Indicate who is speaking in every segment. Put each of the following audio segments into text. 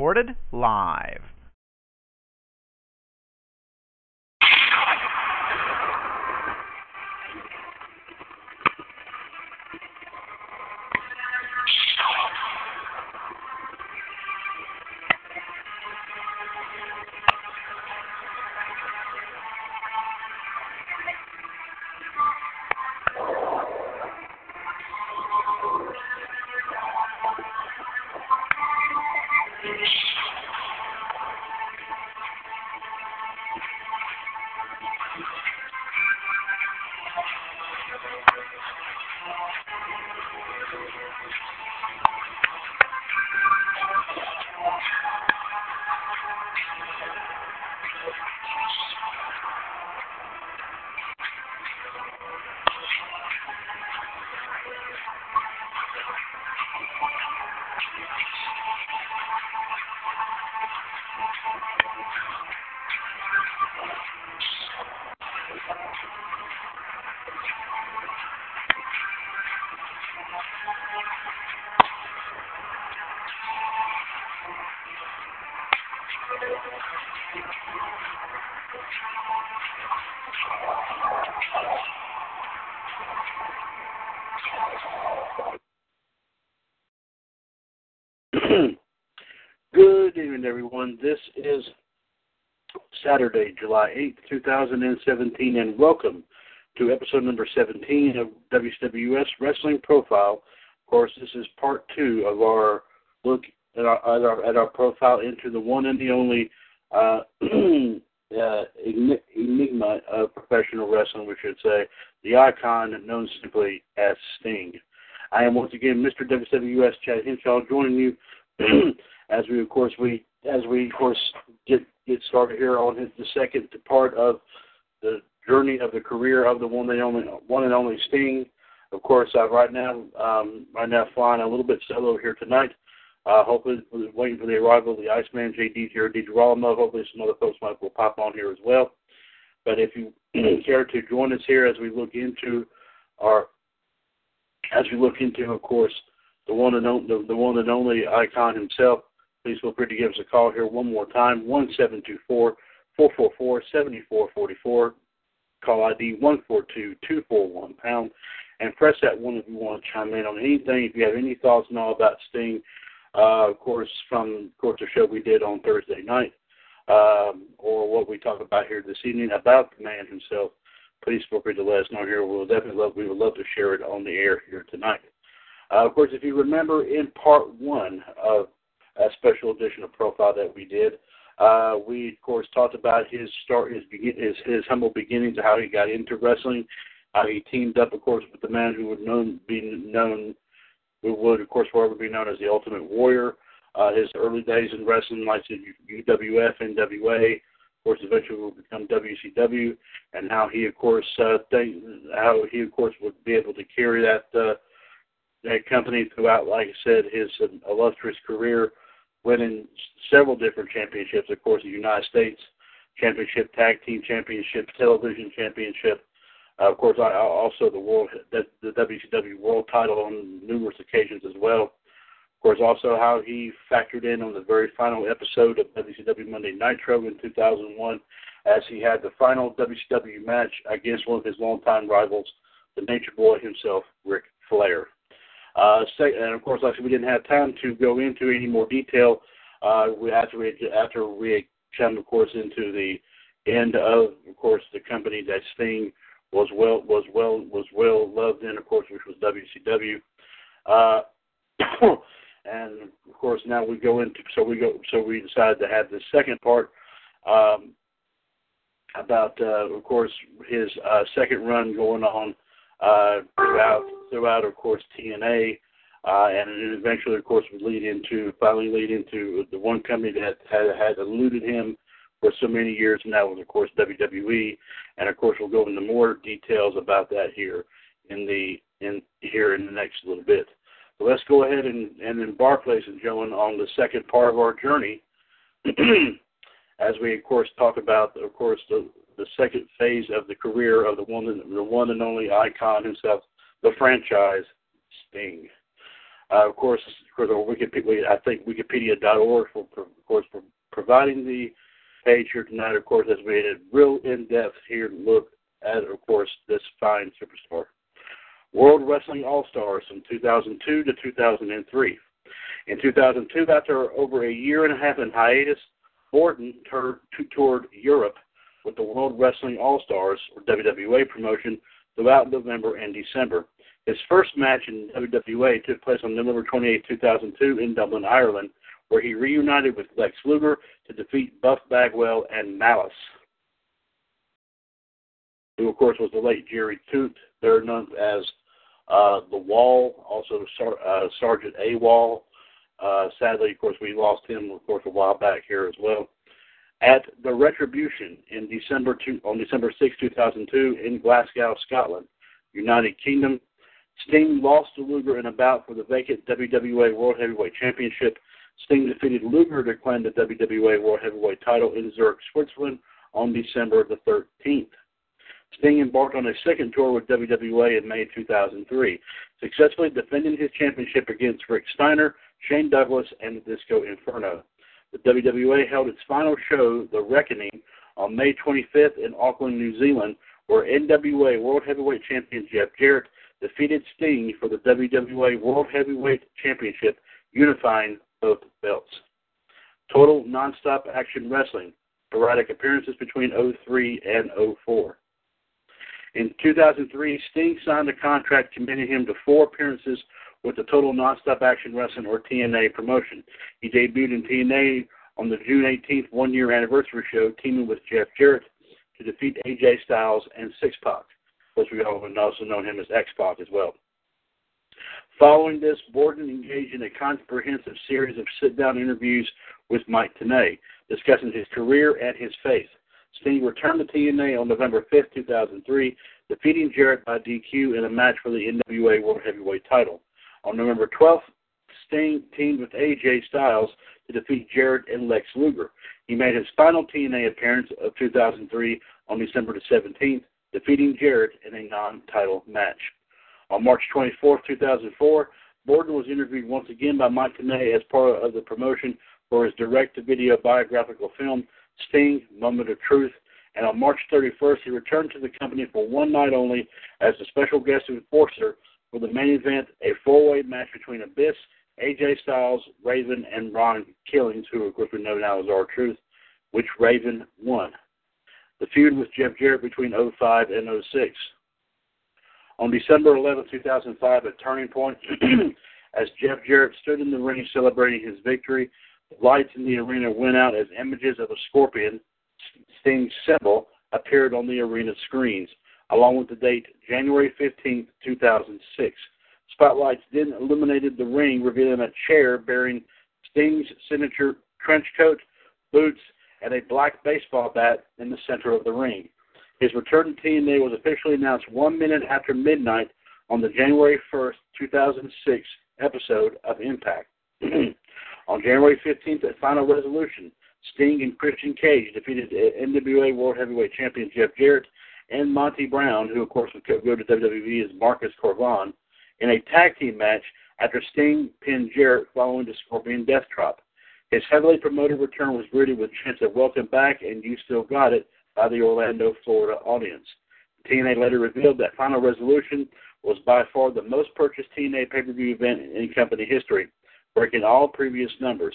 Speaker 1: Recorded live.
Speaker 2: This is Saturday, July 8th, 2017, and welcome to episode number 17 of WCWUS Wrestling Profile. Of course, this is part two of our look at our, at our, at our profile into the one and the only uh, uh, enigma of professional wrestling, we should say, the icon known simply as Sting. I am once again Mr. WWS Chad Henshaw joining you as we of course we as we of course get get started here on his, the second part of the journey of the career of the one and only one and only Sting. Of course, uh, right now um, right now flying a little bit solo here tonight. Uh, hopefully, waiting for the arrival of the Iceman, JD here, D. Girolamo. Hopefully, some other folks might will pop on here as well. But if you care to join us here as we look into our as we look into, of course, the one and only, the, the one and only icon himself, please feel free to give us a call here one more time, one seven two four four four four seventy four forty four. Call ID one four two two four one pound, and press that one if you want to chime in on anything. If you have any thoughts and all about Sting, uh, of course, from of course the show we did on Thursday night, um, or what we talk about here this evening about the man himself, please feel free to let us know here. We'll definitely love we would love to share it on the air here tonight. Uh, of course, if you remember in part one of a special edition of Profile that we did, uh, we of course talked about his start, his, begin, his his humble beginnings, how he got into wrestling, how he teamed up, of course, with the man who would known be known, who would of course forever be known as the Ultimate Warrior. Uh, his early days in wrestling, like UWF, NWA, of course, eventually will become WCW, and how he, of course, uh, how he, of course, would be able to carry that uh, that company throughout, like I said, his uh, illustrious career, winning several different championships. Of course, the United States Championship, Tag Team Championship, Television Championship. Uh, of course, I, also the world, the, the WCW World Title on numerous occasions as well. Of course, also how he factored in on the very final episode of WCW Monday Nitro in 2001, as he had the final WCW match against one of his longtime rivals, the Nature Boy himself, Ric Flair. Uh, and of course, like we didn't have time to go into any more detail. Uh, after we after we come, of course, into the end of, of course, the company that Sting was well was well was well loved in, of course, which was WCW. Uh, and of course, now we go into so we go so we decided to have the second part um, about, uh, of course, his uh, second run going on uh, throughout throughout, of course, TNA, uh, and eventually, of course, would lead into finally lead into the one company that had had eluded him for so many years, and that was, of course, WWE. And of course, we'll go into more details about that here in the in here in the next little bit. So let's go ahead and, and embark, ladies and gentlemen, on the second part of our journey. As we, of course, talk about, of course, the, the second phase of the career of the one, the one and only icon himself, the franchise Sting. Uh, of course, of course, Wikipedia, I think Wikipedia.org for, of course, for providing the page here tonight. Of course, as we had a real in-depth here look at, of course, this fine superstar. World Wrestling All Stars from 2002 to 2003. In 2002, after over a year and a half in hiatus, Borden toured Europe with the World Wrestling All Stars, or WWA promotion, throughout November and December. His first match in WWA took place on November 28, 2002, in Dublin, Ireland, where he reunited with Lex Luger to defeat Buff Bagwell and Malice, who, of course, was the late Jerry Tuite, better known as uh, the Wall, also Sar- uh, Sergeant A. Wall. Uh, sadly, of course, we lost him, of course, a while back here as well. At the Retribution in December two, on December 6, 2002, in Glasgow, Scotland, United Kingdom, Sting lost to Luger in a bout for the vacant WWA World Heavyweight Championship. Sting defeated Luger to claim the WWA World Heavyweight title in Zurich, Switzerland on December the 13th. Sting embarked on a second tour with WWA in May 2003, successfully defending his championship against Rick Steiner, Shane Douglas, and the Disco Inferno. The WWA held its final show, The Reckoning, on May 25th in Auckland, New Zealand, where NWA World Heavyweight Champion Jeff Jarrett defeated Sting for the WWA World Heavyweight Championship, unifying both belts. Total nonstop action wrestling, sporadic appearances between 03 and 04. In 2003, Sting signed a contract committing him to four appearances with the Total Nonstop Action Wrestling or TNA promotion. He debuted in TNA on the June 18th one year anniversary show, teaming with Jeff Jarrett to defeat AJ Styles and Six Pac. We all also known him as X Pac as well. Following this, Borden engaged in a comprehensive series of sit down interviews with Mike Tenay, discussing his career and his faith. Sting returned to TNA on November 5, 2003, defeating Jarrett by DQ in a match for the NWA World Heavyweight title. On November 12th, Sting teamed with AJ Styles to defeat Jarrett and Lex Luger. He made his final TNA appearance of 2003 on December the 17th, defeating Jarrett in a non-title match. On March 24, 2004, Borden was interviewed once again by Mike Tenay as part of the promotion for his direct-to-video biographical film Sting, Moment of Truth, and on March 31st, he returned to the company for one night only as a special guest enforcer for the main event, a four-way match between Abyss, AJ Styles, Raven, and Ron Killings, who of course we know now as R-Truth, which Raven won. The feud with Jeff Jarrett between 05 and 06. On December 11, 2005, at Turning Point, as Jeff Jarrett stood in the ring celebrating his victory, the lights in the arena went out as images of a scorpion, Sting's symbol, appeared on the arena screens, along with the date January 15, 2006. Spotlights then illuminated the ring, revealing a chair bearing Sting's signature trench coat, boots, and a black baseball bat in the center of the ring. His return to TNA was officially announced one minute after midnight on the January 1st, 2006 episode of Impact. On January 15th, at Final Resolution, Sting and Christian Cage defeated NWA World Heavyweight Champion Jeff Jarrett and Monty Brown, who of course would go to WWE as Marcus Cor Von, in a tag team match after Sting pinned Jarrett following the Scorpion Death Drop. His heavily promoted return was greeted with chants of "Welcome back" and "You still got it" by the Orlando, Florida audience. TNA later revealed that Final Resolution was by far the most purchased TNA pay-per-view event in company history breaking all previous numbers.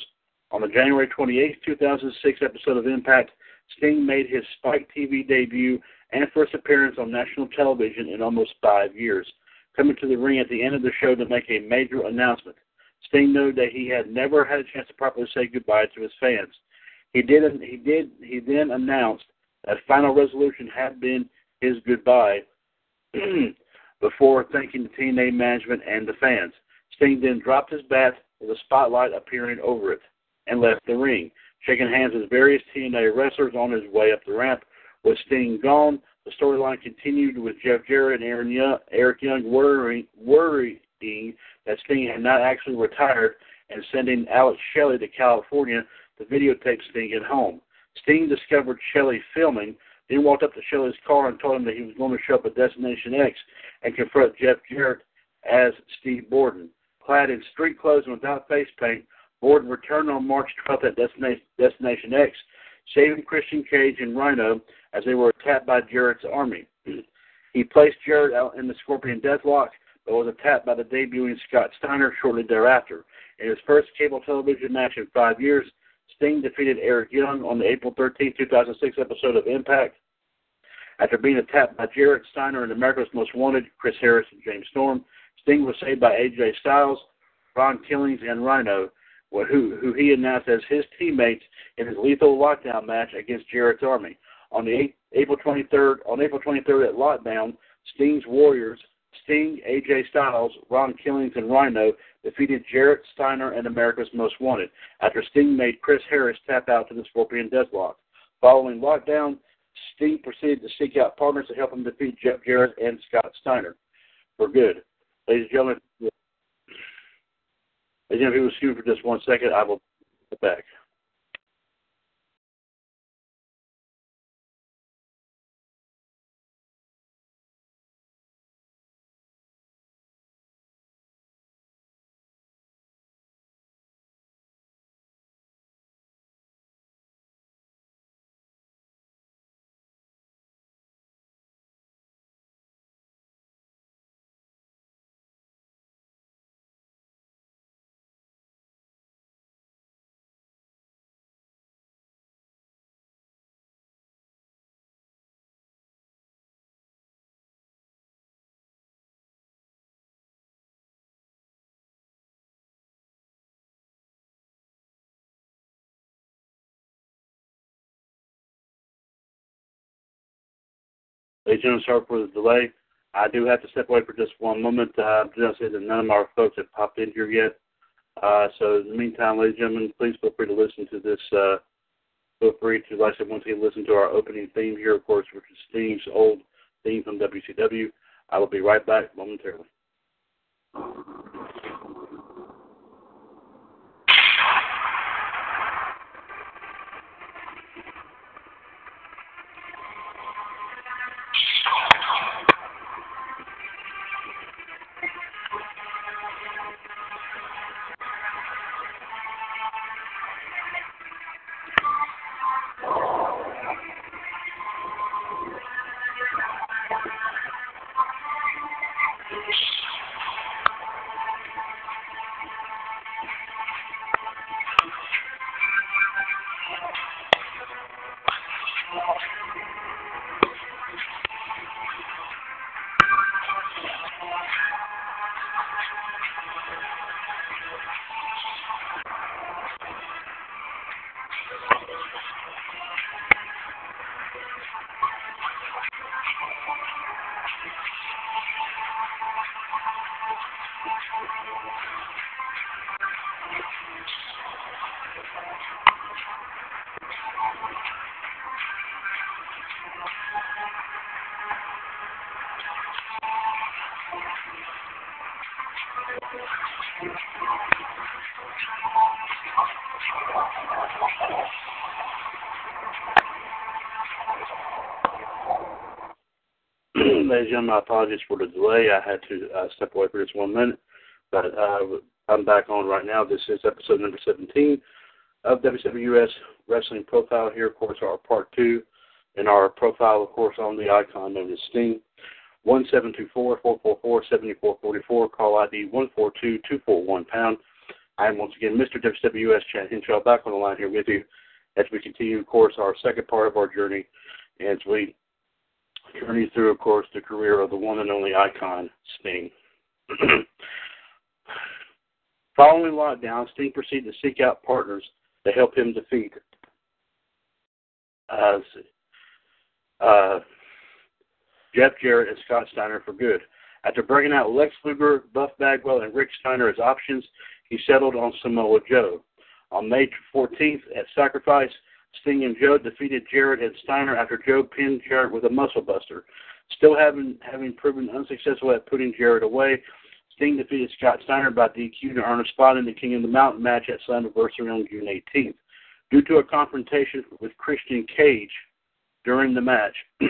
Speaker 2: On the January 28, 2006 episode of Impact, Sting made his Spike TV debut and first appearance on national television in almost five years, coming to the ring at the end of the show to make a major announcement. Sting knew that he had never had a chance to properly say goodbye to his fans. He did. He did. He then announced that Final Resolution had been his goodbye. before thanking the TNA management and the fans. Sting then dropped his bat with a spotlight appearing over it and left the ring, shaking hands with various TNA wrestlers on his way up the ramp. With Sting gone, the storyline continued with Jeff Jarrett and Aaron Young, Eric Young worrying, worrying that Sting had not actually retired and sending Alex Shelley to California to videotape Sting at home. Sting discovered Shelley filming, then walked up to Shelley's car and told him that he was going to show up at Destination X and confront Jeff Jarrett as Steve Borden. Clad in street clothes and without face paint, Borden returned on March 12th at Destination, Destination X, saving Christian Cage and Rhino as they were attacked by Jarrett's army. he placed Jarrett out in the Scorpion Deathlock, but was attacked by the debuting Scott Steiner shortly thereafter. In his first cable television match in five years, Sting defeated Eric Young on the April 13, 2006 episode of Impact. After being attacked by Jarrett Steiner and America's Most Wanted, Chris Harris and James Storm, Sting was saved by AJ Styles, Ron Killings, and Rhino, who, who he announced as his teammates in his lethal lockdown match against Jarrett's Army. On the 8, April 23rd, on April 23rd at Lockdown, Sting's Warriors, Sting, AJ Styles, Ron Killings, and Rhino defeated Jarrett Steiner and America's Most Wanted after Sting made Chris Harris tap out to the Scorpion Deathlock. Following lockdown, Sting proceeded to seek out partners to help him defeat Jeff Jarrett and Scott Steiner for good. Ladies and gentlemen, and gentlemen, excuse me for just one second. I will be back. Ladies and gentlemen, sorry for the delay. I do have to step away for just one moment. Uh, just that none of our folks have popped in here yet. Uh, so in the meantime, ladies and gentlemen, please feel free to listen to this. Uh, feel free to, like I said, once again, listen to our opening theme here, of course, which is Steve's old theme from WCW. I will be right back momentarily. Ladies my apologies for the delay. I had to uh, step away for just one minute, but uh, I'm back on right now. This is episode number 17 of WWS Wrestling Profile here, of course, our part two, and our profile, of course, on the icon known as Sting. 1724-444-7444, call ID 142241 pound. I am once again Mr. WWS Chad Henshaw back on the line here with you as we continue, of course, our second part of our journey as we journey through, of course, the career of the one and only icon, Sting. Following lockdown, Sting proceeded to seek out partners to help him defeat uh, uh, Jeff Jarrett and Scott Steiner for good. After bringing out Lex Luger, Buff Bagwell, and Rick Steiner as options, he settled on Samoa Joe. On May 14th at Sacrifice, Sting and Joe defeated Jarrett and Steiner after Joe pinned Jarrett with a muscle buster. Still having having proven unsuccessful at putting Jarrett away, Sting defeated Scott Steiner by DQ to earn a spot in the King of the Mountain match at Slammiversary on June 18th. Due to a confrontation with Christian Cage during the match,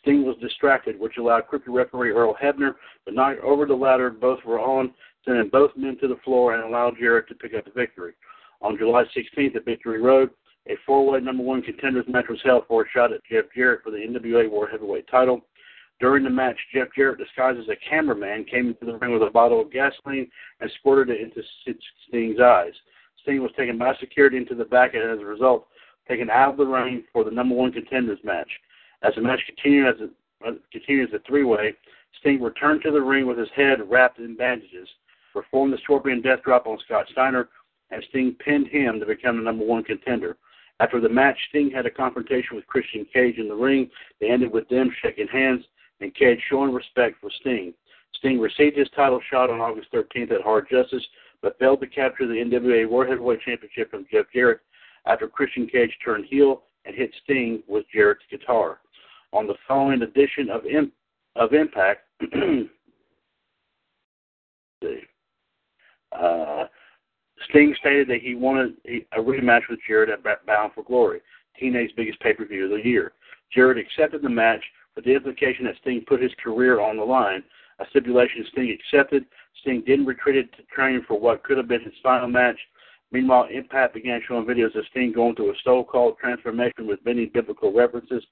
Speaker 2: Sting was distracted, which allowed crooked referee Earl Hebner to knock over the ladder both were on, sending both men to the floor and allowed Jarrett to pick up the victory. On July 16th at Victory Road, a four-way number one contenders match was held for a shot at Jeff Jarrett for the NWA World Heavyweight title. During the match, Jeff Jarrett, disguised as a cameraman, came into the ring with a bottle of gasoline and squirted it into Sting's eyes. Sting was taken by security into the back and, as a result, taken out of the ring for the number one contenders match. As the match continued as a, uh, continued as a three-way, Sting returned to the ring with his head wrapped in bandages, performed the Scorpion Death Drop on Scott Steiner, and Sting pinned him to become the number one contender. After the match, Sting had a confrontation with Christian Cage in the ring. They ended with them shaking hands and Cage showing respect for Sting. Sting received his title shot on August 13th at Hard Justice, but failed to capture the NWA World Heavyweight Championship from Jeff Jarrett after Christian Cage turned heel and hit Sting with Jarrett's guitar. On the following edition of, of Impact, uh, Sting stated that he wanted a rematch with Jarrett at Bound for Glory, TNA's biggest pay-per-view of the year. Jarrett accepted the match with the implication that Sting put his career on the line, a stipulation Sting accepted. Sting then retreated to train for what could have been his final match. Meanwhile, Impact began showing videos of Sting going through a so-called transformation with many biblical references.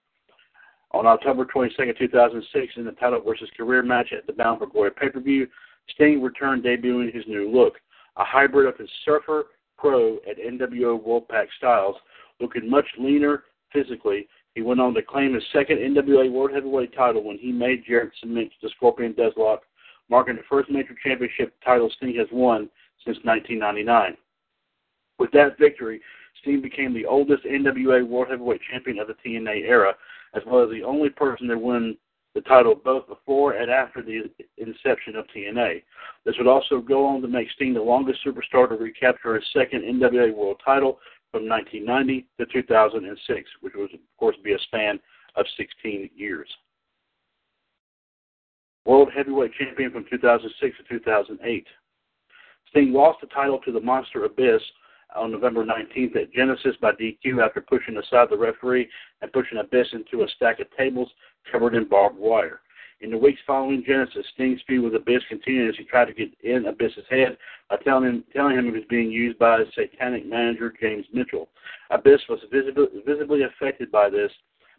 Speaker 2: On October 22, 2006, in the title versus career match at the Bound for Glory pay-per-view, Sting returned debuting his new look, a hybrid of his Surfer Pro at NWO Wolfpac styles, looking much leaner physically he went on to claim his second NWA World Heavyweight title when he made Jarrett to the Scorpion Deathlock, marking the first major championship title Sting has won since 1999. With that victory, Sting became the oldest NWA World Heavyweight Champion of the TNA era, as well as the only person to win the title both before and after the inception of TNA. This would also go on to make Sting the longest superstar to recapture his second NWA World title from 1990 to 2006, which would, of course, be a span of 16 years. World Heavyweight Champion from 2006 to 2008. Sting lost the title to the Monster Abyss on November 19th at Genesis by DQ after pushing aside the referee and pushing Abyss into a stack of tables covered in barbed wire. In the weeks following Genesis, Sting's feud with Abyss continued as he tried to get in Abyss's head by telling him, telling him he was being used by his satanic manager, James Mitchell. Abyss was visibly, visibly affected by this,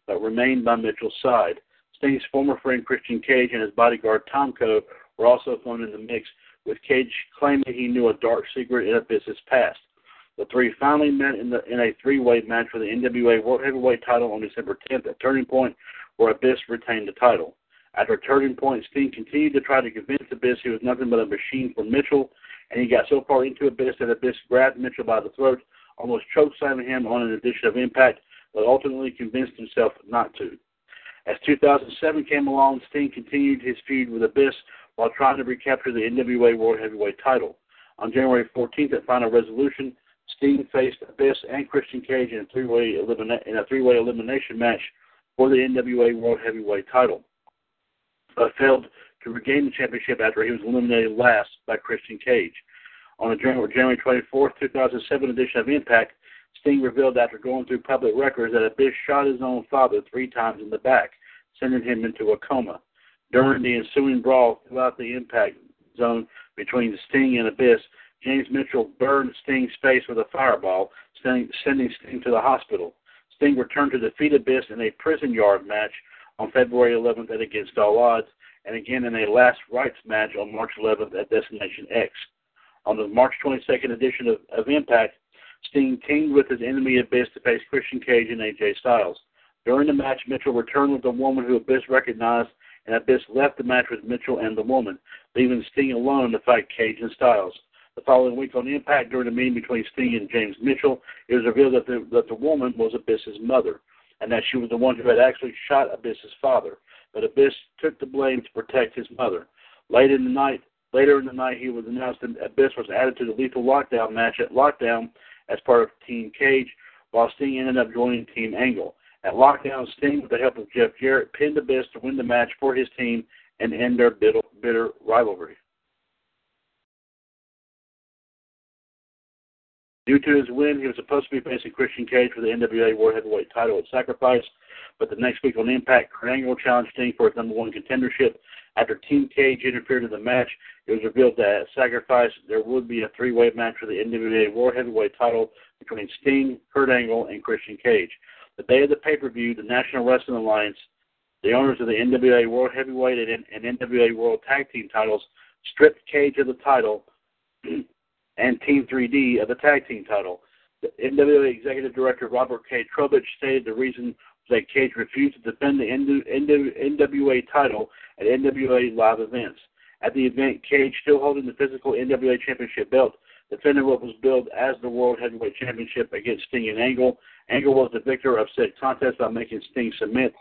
Speaker 2: but remained by Mitchell's side. Sting's former friend Christian Cage and his bodyguard Tomko were also thrown in the mix, with Cage claiming he knew a dark secret in Abyss's past. The three finally met in, the, in a three-way match for the NWA World Heavyweight title on December 10th at Turning Point, where Abyss retained the title. After turning point, Sting continued to try to convince Abyss he was nothing but a machine for Mitchell, and he got so far into Abyss that Abyss grabbed Mitchell by the throat, almost chokeslamming him on an edition of Impact, but ultimately convinced himself not to. As 2007 came along, Sting continued his feud with Abyss while trying to recapture the NWA World Heavyweight title. On January 14th at Final Resolution, Sting faced Abyss and Christian Cage in a three-way, elimina- in a three-way elimination match for the NWA World Heavyweight title but failed to regain the championship after he was eliminated last by Christian Cage. On the January 24, 2007 edition of Impact, Sting revealed after going through public records that Abyss shot his own father three times in the back, sending him into a coma. During the ensuing brawl throughout the impact zone between Sting and Abyss, James Mitchell burned Sting's face with a fireball, sending, sending Sting to the hospital. Sting returned to defeat Abyss in a prison yard match on February 11th at Against All Odds, and again in a last rights match on March 11th at Destination X. On the March 22nd edition of, of Impact, Sting teamed with his enemy Abyss to face Christian Cage and AJ Styles. During the match, Mitchell returned with a woman who Abyss recognized, and Abyss left the match with Mitchell and the woman, leaving Sting alone to fight Cage and Styles. The following week on Impact, during a meeting between Sting and James Mitchell, it was revealed that the, that the woman was Abyss's mother and that she was the one who had actually shot Abyss's father. But Abyss took the blame to protect his mother. Late in the night, later in the night, he was announced that Abyss was added to the Lethal Lockdown match at Lockdown as part of Team Cage, while Sting ended up joining Team Angle. At Lockdown, Sting, with the help of Jeff Jarrett, pinned Abyss to win the match for his team and end their bitter, bitter rivalry. Due to his win, he was supposed to be facing Christian Cage for the NWA World Heavyweight title at Sacrifice, but the next week on Impact, Kurt Angle challenged Sting for his number one contendership. After Team Cage interfered in the match, it was revealed that at Sacrifice there would be a three-way match for the NWA World Heavyweight title between Sting, Kurt Angle, and Christian Cage. The day of the pay-per-view, the National Wrestling Alliance, the owners of the NWA World Heavyweight and, and NWA World Tag Team titles, stripped Cage of the title and Team 3D of the tag team title. The NWA Executive Director Robert K. Trobich stated the reason that Cage refused to defend the NWA title at NWA live events. At the event, Cage, still holding the physical NWA Championship belt, defended what was billed as the World Heavyweight Championship against Sting and Angle. Angle was the victor of said contest by making Sting submit,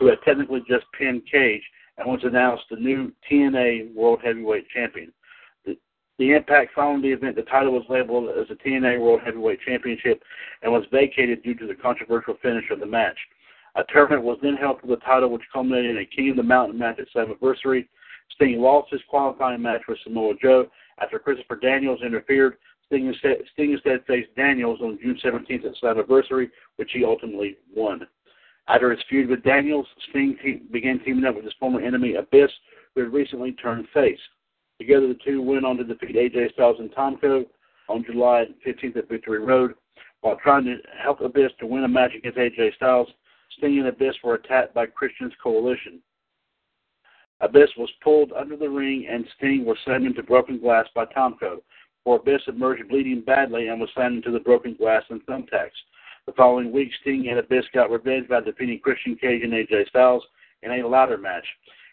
Speaker 2: who had technically just pinned Cage and was announced the new TNA World Heavyweight Champion. The Impact following the event, the title was labeled as the TNA World Heavyweight Championship and was vacated due to the controversial finish of the match. A tournament was then held for the title, which culminated in a King of the Mountain match at Slammiversary. Sting lost his qualifying match with Samoa Joe after Christopher Daniels interfered. Sting instead, Sting instead faced Daniels on June 17th at Slammiversary, which he ultimately won. After his feud with Daniels, Sting te- began teaming up with his former enemy Abyss, who had recently turned face. Together, the two went on to defeat AJ Styles and Tomko on July 15th at Victory Road. While trying to help Abyss to win a match against AJ Styles, Sting and Abyss were attacked by Christian's coalition. Abyss was pulled under the ring and Sting was slammed into broken glass by Tomko. For Abyss emerged bleeding badly and was slammed into the broken glass and thumbtacks. The following week, Sting and Abyss got revenge by defeating Christian Cage and AJ Styles in a ladder match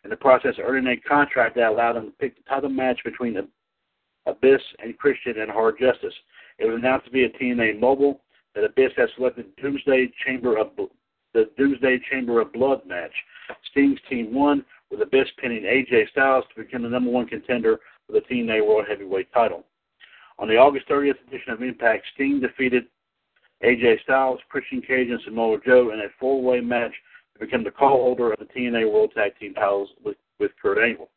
Speaker 2: in the process earning a contract that allowed him to pick the title match between Abyss and Christian and Hard Justice. It was announced to be a TNA Mobile that Abyss had selected Doomsday Chamber of the Doomsday Chamber of Blood match. Sting's team won with Abyss pinning AJ Styles to become the number one contender for the TNA World Heavyweight title. On the August 30th edition of Impact, Sting defeated AJ Styles, Christian Cage, and Samoa Joe in a four-way match become the co-holder of the TNA World Tag Team titles with, with Kurt Angle.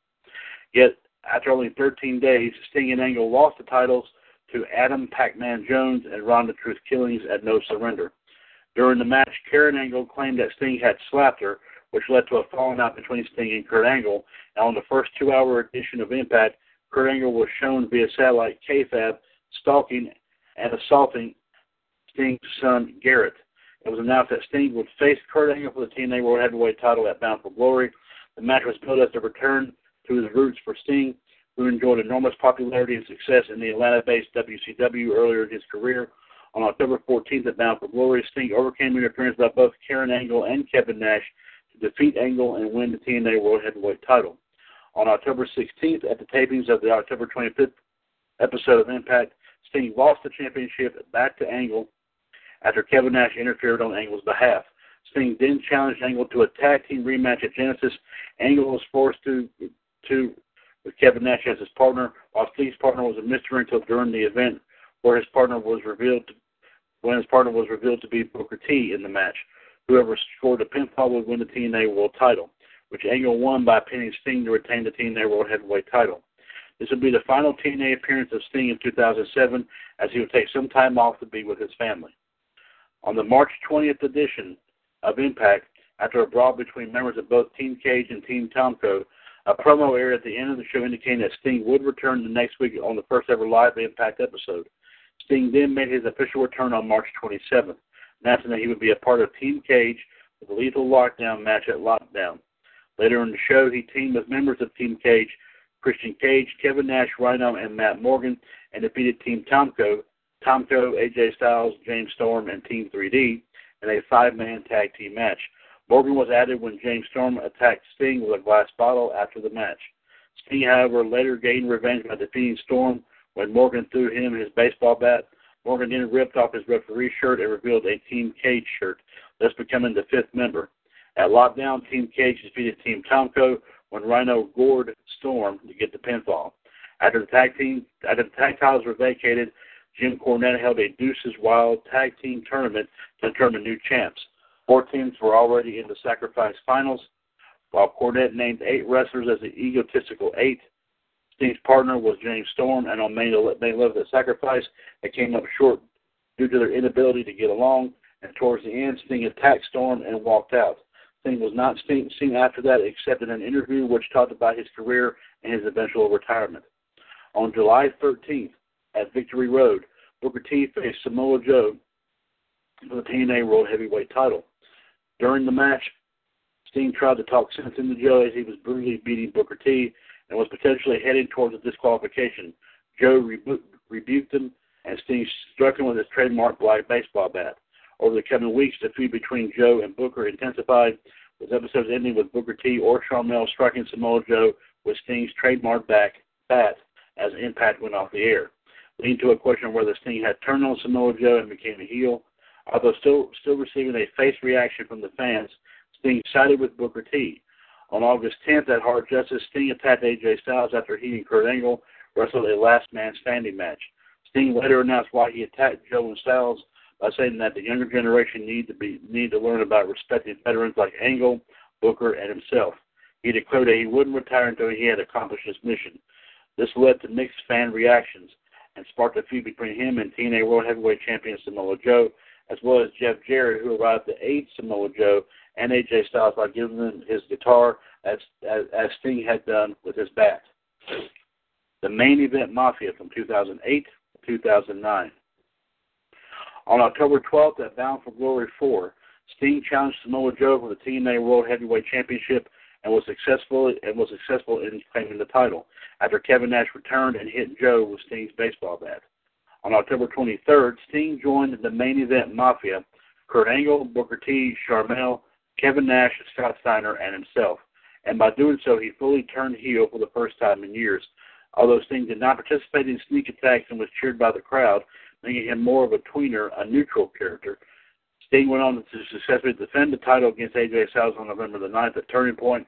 Speaker 2: Yet, after only 13 days, Sting and Angle lost the titles to Adam Pac-Man Jones and Ronda Truth Killings at No Surrender. During the match, Karen Angle claimed that Sting had slapped her, which led to a falling out between Sting and Kurt Angle. And on the first two-hour edition of Impact, Kurt Angle was shown via satellite KFAB stalking and assaulting Sting's son Garrett. It was announced that Sting would face Kurt Angle for the TNA World Heavyweight title at Bound for Glory. The match was billed as a return to his roots for Sting, who enjoyed enormous popularity and success in the Atlanta-based WCW earlier in his career. On October 14th at Bound for Glory, Sting overcame interference by both Karen Angle and Kevin Nash to defeat Angle and win the TNA World Heavyweight title. On October 16th, at the tapings of the October 25th episode of Impact, Sting lost the championship back to Angle after Kevin Nash interfered on Angle's behalf. Sting then challenged Angle to a tag team rematch at Genesis. Angle was forced to to with Kevin Nash as his partner, while Sting's partner was a mystery until during the event, where his partner was revealed to, when his partner was revealed to be Booker T in the match. Whoever scored a pinfall would win the TNA World Title, which Angle won by pinning Sting to retain the TNA World Heavyweight Title. This would be the final TNA appearance of Sting in 2007, as he would take some time off to be with his family. On the March 20th edition of Impact, after a brawl between members of both Team Cage and Team Tomko, a promo aired at the end of the show indicating that Sting would return the next week on the first ever live Impact episode. Sting then made his official return on March 27th, announcing that he would be a part of Team Cage with the lethal lockdown match at Lockdown. Later in the show, he teamed with members of Team Cage, Christian Cage, Kevin Nash, Rhino, and Matt Morgan, and defeated Team Tomko Tomko, AJ Styles, James Storm, and Team 3D in a five-man tag team match. Morgan was added when James Storm attacked Sting with a glass bottle after the match. Sting, however, later gained revenge by defeating Storm when Morgan threw him his baseball bat. Morgan then ripped off his referee shirt and revealed a Team Cage shirt, thus becoming the fifth member. At Lockdown, Team Cage defeated Team Tomko when Rhino gored Storm to get the pinfall. After the tag team, after the tag titles were vacated, Jim Cornette held a Deuces Wild tag team tournament to determine new champs. Four teams were already in the Sacrifice finals, while Cornette named eight wrestlers as the egotistical eight. Sting's partner was James Storm, and on May 11th at Sacrifice, they came up short due to their inability to get along. And towards the end, Sting attacked Storm and walked out. Sting was not seen after that, except in an interview which talked about his career and his eventual retirement. On July 13th, at Victory Road, Booker T faced Samoa Joe for the TNA World Heavyweight title. During the match, Sting tried to talk sense into Joe as he was brutally beating Booker T and was potentially heading towards a disqualification. Joe rebu- rebuked him, and Sting struck him with his trademark black baseball bat. Over the coming weeks, the feud between Joe and Booker intensified, with episodes ending with Booker T or Sharmell striking Samoa Joe with Sting's trademark back bat as Impact went off the air, leading to a question of whether Sting had turned on Samoa Joe and became a heel. Although still still receiving a face reaction from the fans, Sting sided with Booker T. On August 10th at Hard Justice, Sting attacked AJ Styles after he and Kurt Angle wrestled a last man standing match. Sting later announced why he attacked Joe and Styles by saying that the younger generation need to be need to learn about respecting veterans like Angle, Booker, and himself. He declared that he wouldn't retire until he had accomplished his mission. This led to mixed fan reactions and sparked a feud between him and TNA World Heavyweight Champion Samoa Joe, as well as Jeff Jarrett, who arrived to aid Samoa Joe and AJ Styles by giving them his guitar as, as, as Sting had done with his bat. The main event Mafia from 2008 to 2009. On October 12th at Bound for Glory 4, Sting challenged Samoa Joe for the TNA World Heavyweight Championship and was successful and was successful in claiming the title after Kevin Nash returned and hit Joe with Sting's baseball bat. On October 23rd, Sting joined the main event Mafia, Kurt Angle, Booker T, Sharmell, Kevin Nash, Scott Steiner, and himself. And by doing so, he fully turned heel for the first time in years. Although Sting did not participate in sneak attacks and was cheered by the crowd, making him more of a tweener, a neutral character. Sting went on to successfully defend the title against AJ Styles on November the 9th at Turning Point.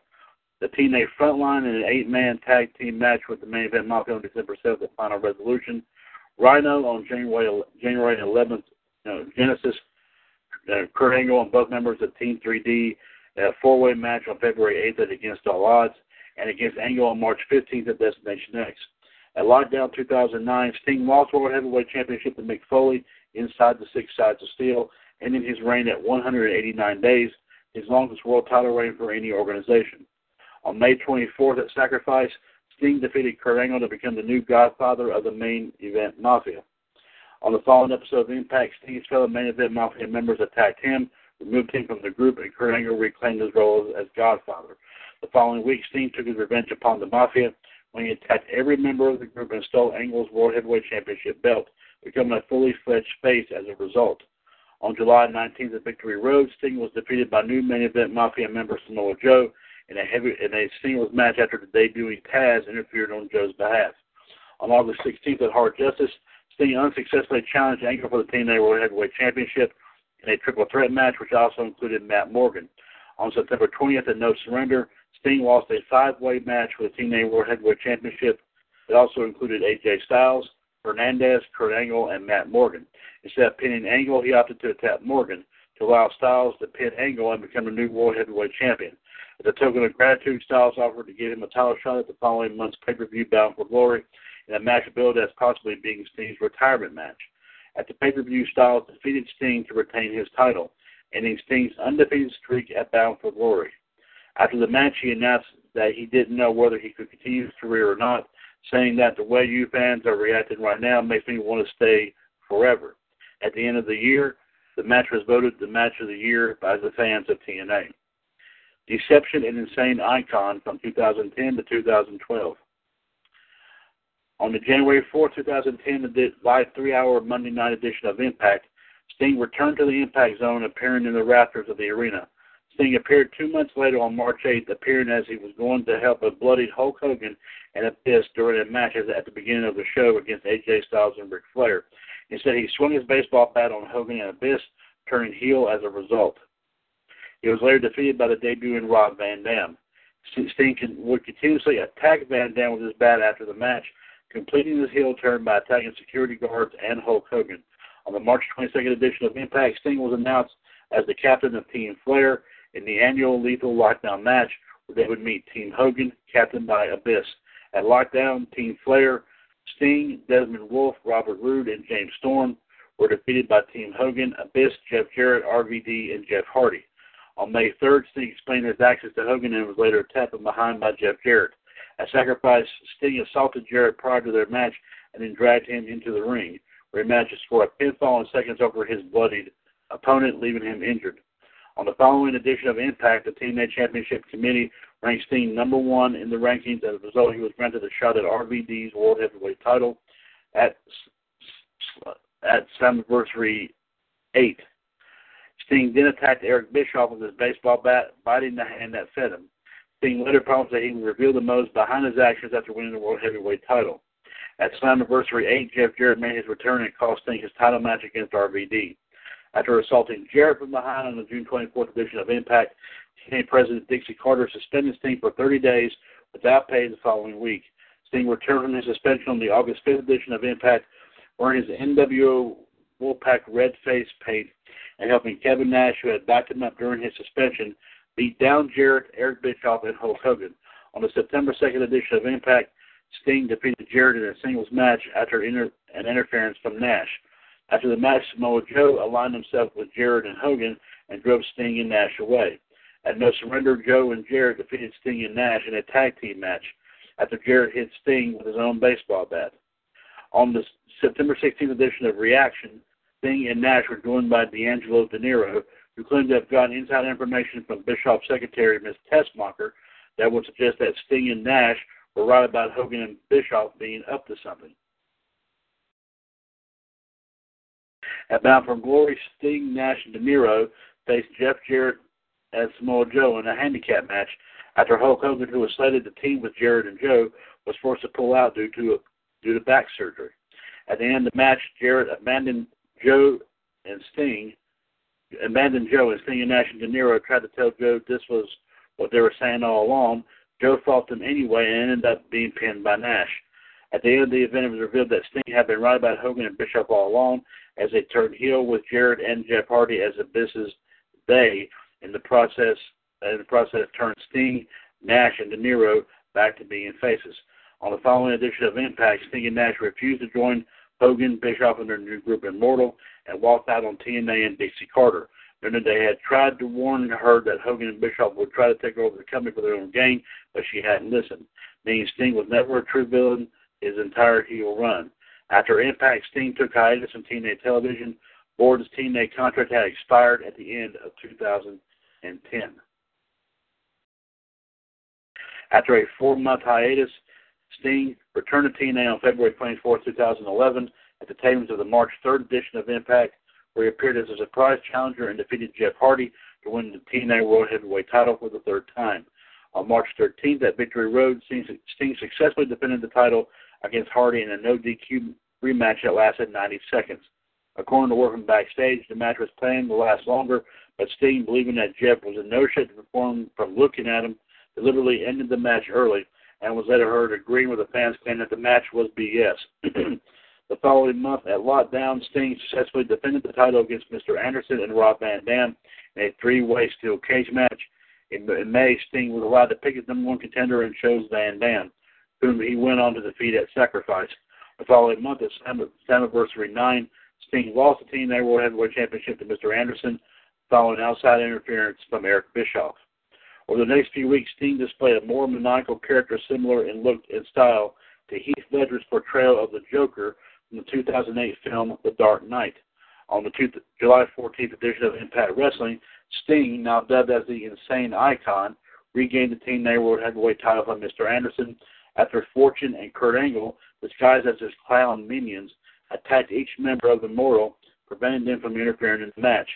Speaker 2: The TNA Frontline in an eight-man tag team match with the main event Mafia on December 7th at Final Resolution. Rhino on January January 11th, you know, Genesis. Uh, Kurt Angle and both members of Team 3D. A four-way match on February 8th at Against All Odds, and against Angle on March 15th at Destination X. At Lockdown 2009, Sting lost World Heavyweight Championship to Mick Foley inside the Six Sides of Steel, ending his reign at 189 days, his longest world title reign for any organization. On May 24th at Sacrifice, Sting defeated Kurt Angle to become the new godfather of the main event Mafia. On the following episode of Impact, Sting's fellow main event Mafia members attacked him, removed him from the group, and Kurt Angle reclaimed his role as godfather. The following week, Sting took his revenge upon the Mafia when he attacked every member of the group and stole Angle's World Heavyweight Championship belt, becoming a fully fledged face as a result. On July 19th at Victory Road, Sting was defeated by new main event Mafia member Samoa Joe in a heavy in a singles match after the debuting Taz interfered on Joe's behalf. On August 16th at Hard Justice, Sting unsuccessfully challenged Angle for the TNA World Heavyweight Championship in a triple threat match, which also included Matt Morgan. On September 20th at No Surrender, Sting lost a five-way match for the TNA World Heavyweight Championship. It also included AJ Styles, Hernandez, Kurt Angle, and Matt Morgan. Instead of pinning Angle, he opted to attack Morgan to allow Styles to pin Angle and become the new World Heavyweight Champion. As a token of gratitude, Styles offered to give him a title shot at the following month's pay-per-view Bound for Glory in a match billed as possibly being Sting's retirement match. At the pay-per-view, Styles defeated Sting to retain his title, ending Sting's undefeated streak at Bound for Glory. After the match, he announced that he didn't know whether he could continue his career or not, saying that the way you fans are reacting right now makes me want to stay forever. At the end of the year, the match was voted the match of the year by the fans of TNA. Deception and Insane Icon from 2010 to 2012. On the January 4, 2010, live three-hour Monday night edition of Impact, Sting returned to the Impact Zone, appearing in the rafters of the arena. Sting appeared two months later on March 8th, appearing as he was going to help a bloodied Hulk Hogan and a Abyss during a match at the beginning of the show against AJ Styles and Ric Flair. Instead, he swung his baseball bat on Hogan and Abyss, turning heel as a result. He was later defeated by the debuting Rob Van Dam. Sting would continuously attack Van Dam with his bat after the match, completing his heel turn by attacking security guards and Hulk Hogan. On the March 22nd edition of Impact, Sting was announced as the captain of Team Flair in the annual Lethal Lockdown match, where they would meet Team Hogan, captained by Abyss. At Lockdown, Team Flair, Sting, Desmond Wolfe, Robert Roode, and James Storm were defeated by Team Hogan, Abyss, Jeff Jarrett, RVD, and Jeff Hardy. On May 3rd, Sting explained his actions to Hogan and was later attacked from behind by Jeff Jarrett. At Sacrifice, Sting assaulted Jarrett prior to their match and then dragged him into the ring, where he managed to score a pinfall in seconds over his bloodied opponent, leaving him injured. On the following edition of Impact, the TNA Championship Committee ranked Sting number one in the rankings. As a result, he was granted a shot at RVD's World Heavyweight title at at Slammiversary 8. Sting then attacked Eric Bischoff with his baseball bat, biting the hand that fed him. Sting later promised that he would reveal the motives behind his actions after winning the World Heavyweight title. At Slammiversary 8, Jeff Jarrett made his return and cost Sting his title match against RVD. After assaulting Jarrett from behind on the June 24th edition of Impact, TNA President Dixie Carter suspended Sting for 30 days without pay the following week. Sting returned from his suspension on the August 5th edition of Impact, wearing his NWO Wolfpac red face paint and helping Kevin Nash, who had backed him up during his suspension, beat down Jarrett, Eric Bischoff, and Hulk Hogan. On the September 2nd edition of Impact, Sting defeated Jarrett in a singles match after inter- an interference from Nash. After the match, Samoa Joe aligned himself with Jarrett and Hogan and drove Sting and Nash away. At No Surrender, Joe and Jarrett defeated Sting and Nash in a tag team match after Jarrett hit Sting with his own baseball bat. On the September 16th edition of Reaction, Sting and Nash were joined by D'Angelo Dinero, who claimed to have gotten inside information from Bischoff's secretary, Ms. Tessmacher, that would suggest that Sting and Nash were right about Hogan and Bischoff being up to something. At Bound for Glory, Sting, Nash, and Dinero faced Jeff Jarrett and Samoa Joe in a handicap match after Hulk Hogan, who was slated to team with Jarrett and Joe, was forced to pull out due to due to back surgery. At the end of the match, Jarrett abandoned Joe and Sting, abandoned Joe and Sting and Nash and Dinero tried to tell Joe this was what they were saying all along. Joe fought them anyway and ended up being pinned by Nash. At the end of the event, it was revealed that Sting had been right about Hogan and Bischoff all along, as they turned heel with Jarrett and Jeff Hardy as Abyss's they in the process. In the process, turned Sting, Nash, and Dinero back to being faces. On the following edition of Impact, Sting and Nash refused to join Hogan, Bischoff, and their new group Immortal, and walked out on TNA and Dixie Carter. And they had tried to warn her that Hogan and Bischoff would try to take over the company for their own gain, but she hadn't listened. Meaning Sting was never a true villain his entire heel run. After Impact, Sting took hiatus from TNA television. Ford's TNA contract had expired at the end of 2010. After a four-month hiatus, Sting returned to TNA on February 24, 2011, at the tapings of the March 3rd edition of Impact, where he appeared as a surprise challenger and defeated Jeff Hardy to win the TNA World Heavyweight title for the third time. On March 13th at Victory Road, Sting successfully defended the title against Hardy in a no DQ rematch that lasted 90 seconds. According to working backstage, the match was planned to last longer, but Sting, believing that Jeff was in no shape to perform from looking at him, deliberately ended the match early and was later heard agreeing with the fans claiming that the match was BS. the following month at Lockdown, Sting successfully defended the title against Mr. Anderson and Rob Van Dam in a three-way steel cage match. In, in May, Sting was allowed to pick his number one contender and chose Van Dam, whom he went on to defeat at Sacrifice. The following month at Slammiversary 9, Sting lost the Team TNA World Heavyweight Championship to Mr. Anderson following outside interference from Eric Bischoff. Over the next few weeks, Sting displayed a more maniacal character similar in look and style to Heath Ledger's portrayal of the Joker from the 2008 film The Dark Knight. On the two, July 14th edition of Impact Wrestling, Sting, now dubbed as the Insane Icon, regained the TNA World Heavyweight title from Mr. Anderson after Fortune and Kurt Angle, disguised as his clown minions, attacked each member of the Immortal, preventing them from interfering in the match.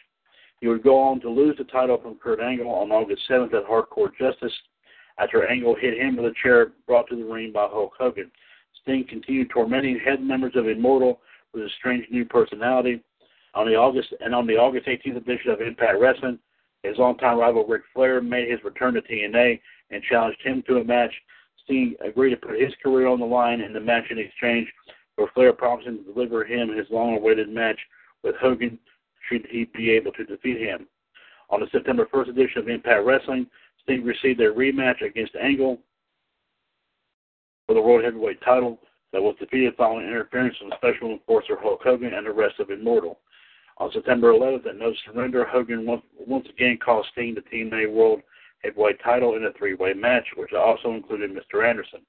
Speaker 2: He would go on to lose the title from Kurt Angle on August 7th at Hardcore Justice after Angle hit him with a chair brought to the ring by Hulk Hogan. Sting continued tormenting head members of Immortal with a strange new personality. On the August and on the August 18th edition of Impact Wrestling, his longtime rival Ric Flair made his return to TNA and challenged him to a match. Sting agreed to put his career on the line in the match in exchange for Flair promising to deliver him his long-awaited match with Hogan should he be able to defeat him. On the September 1st edition of Impact Wrestling, Sting received a rematch against Angle for the World Heavyweight title that was defeated following interference from Special Enforcer Hulk Hogan and the rest of Immortal. On September 11th, at No Surrender, Hogan once, again called Sting the TNA World Heavyweight title in a three-way match, which also included Mr. Anderson.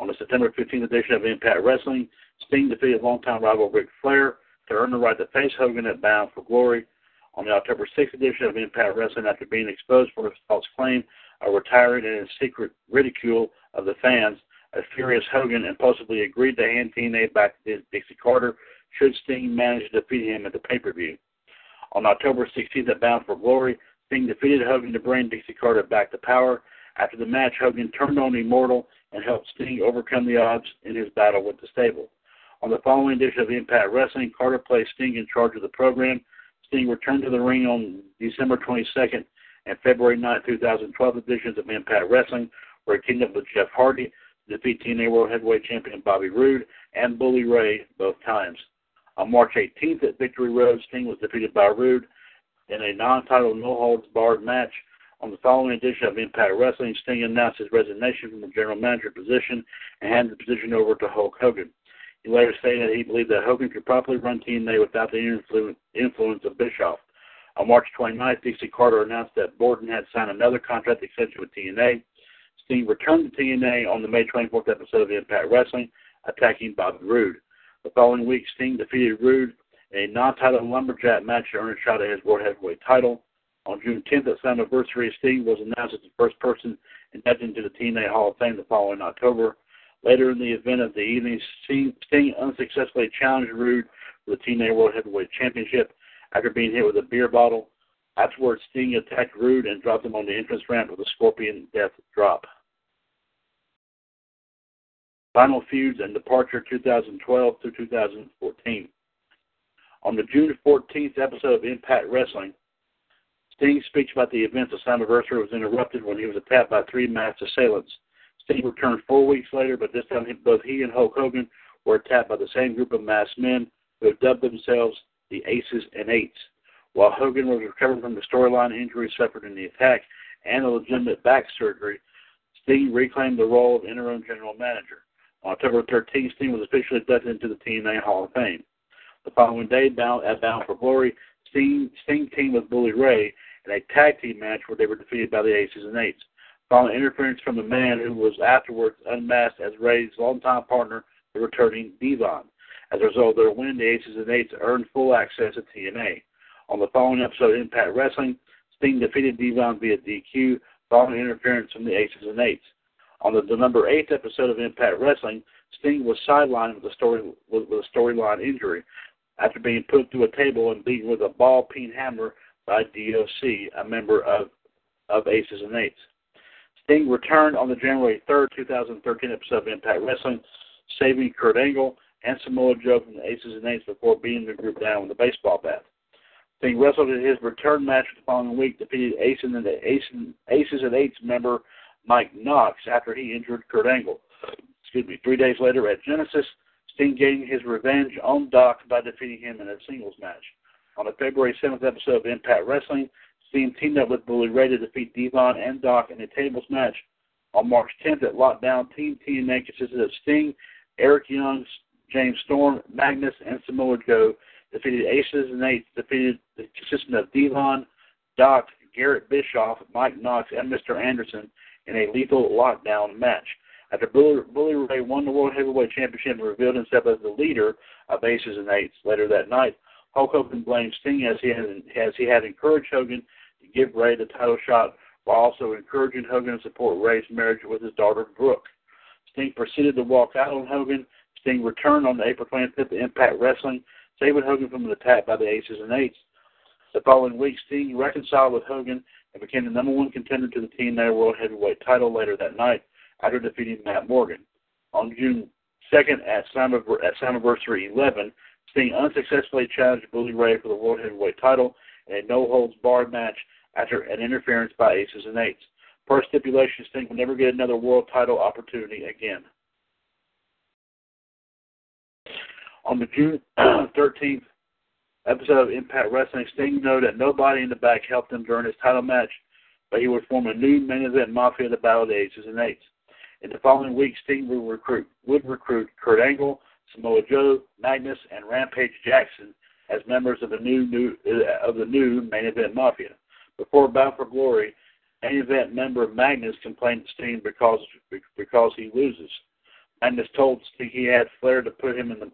Speaker 2: On the September 15th edition of Impact Wrestling, Sting defeated longtime rival Ric Flair to earn the right to face Hogan at Bound for Glory. On the October 6th edition of Impact Wrestling, after being exposed for his false claim of retiring and his secret ridicule of the fans, a furious Hogan impulsively agreed to hand TNA back to Dixie Carter should Sting manage to defeat him at the pay-per-view. On October 16th at Bound for Glory, Sting defeated Hogan to bring Dixie Carter back to power. After the match, Hogan turned on Immortal and helped Sting overcome the odds in his battle with the stable. On the following edition of Impact Wrestling, Carter placed Sting in charge of the program. Sting returned to the ring on December 22nd and February 9, 2012 editions of Impact Wrestling, where he teamed up with Jeff Hardy to defeat TNA World Heavyweight Champion Bobby Roode and Bully Ray both times. On March 18th at Victory Road, Sting was defeated by Roode in a non-title no-holds-barred match. On the following edition of Impact Wrestling, Sting announced his resignation from the general manager position and handed the position over to Hulk Hogan. He later stated that he believed that Hogan could properly run TNA without the influence of Bischoff. On March 29th, Dixie Carter announced that Borden had signed another contract extension with TNA. Sting returned to TNA on the May 24th episode of Impact Wrestling, attacking Bobby Roode. The following week, Sting defeated Roode a non-title lumberjack match to earn a shot at his World Heavyweight title. On June 10th, at Slammiversary, Sting was announced as the first person inducted into the TNA Hall of Fame the following October. Later in the event of the evening, Sting unsuccessfully challenged Roode for the TNA World Heavyweight Championship after being hit with a beer bottle. Afterwards, Sting attacked Roode and dropped him on the entrance ramp with a scorpion death drop. Final Feuds and Departure 2012 through 2014. On the June 14th episode of Impact Wrestling, Sting's speech about the events of was interrupted when he was attacked by three masked assailants. Sting returned four weeks later, but this time both he and Hulk Hogan were attacked by the same group of masked men who have dubbed themselves the Aces and Eights. While Hogan was recovering from the storyline injuries suffered in the attack and a legitimate back surgery, Sting reclaimed the role of interim general manager. On October 13th, Sting was officially inducted into the TNA Hall of Fame. The following day, bound, at Bound for Glory, Sting, Sting teamed with Bully Ray in a tag team match where they were defeated by the Aces and Eights. Following interference from the man who was afterwards unmasked as Ray's longtime partner, the returning Devon. As a result their win, the Aces and Eights earned full access to TNA. On the following episode of Impact Wrestling, Sting defeated Devon via DQ following interference from the Aces and Eights. On the, number eight episode of Impact Wrestling, Sting was sidelined with a story with a storyline injury after being put through a table and beaten with a ball peen hammer by DOC, a member of of Aces and Eights. Sting returned on the January 3rd, 2013 episode of Impact Wrestling, saving Kurt Angle and Samoa Joe from the Aces and Eights before beating the group down with a baseball bat. Sting wrestled in his return match the following week, defeated Aces and, Aces, Aces and Eights member Mike Knox after he injured Kurt Angle. Excuse me. Three days later at Genesis, Sting gained his revenge on Doc by defeating him in a singles match. On the February 7th episode of Impact Wrestling, Sting teamed up with Bully Ray to defeat Devon and Doc in a tables match. On March 10th at Lockdown, Team TNA consisted of Sting, Eric Young, James Storm, Magnus, and Samoa Joe. Defeated Aces and Eights, defeated the consisting of Devon, Doc, Garrett Bischoff, Mike Knox, and Mr. Anderson in a lethal lockdown match. After Bully, Ray won the World Heavyweight Championship and revealed himself as the leader of Aces and Eights later that night, Hulk Hogan blamed Sting as he had, as he had encouraged Hogan to give Ray the title shot while also encouraging Hogan to support Ray's marriage with his daughter Brooke. Sting proceeded to walk out on Hogan. Sting returned on the April 25th Impact Wrestling, saving Hogan from an attack by the Aces and Eights. The following week, Sting reconciled with Hogan and became the number one contender to the TNA World Heavyweight title later that night after defeating Matt Morgan. On June 2nd at Slammiversary 11, Sting unsuccessfully challenged Bully Ray for the World Heavyweight title in a no-holds-barred match after an interference by Aces and Eights. Per stipulation, Sting will never get another world title opportunity again. On the June 13th episode of Impact Wrestling, Sting noted that nobody in the back helped him during his title match, but he would form a new main event mafia the Battle the Aces and Eights. In the following week, Sting would recruit, would recruit Kurt Angle, Samoa Joe, Magnus, and Rampage Jackson as members of the new, new uh, of the new main event mafia. Before Bound for Glory, main event member Magnus complained to Sting because because he loses. Magnus told Sting he had Flair to put him in the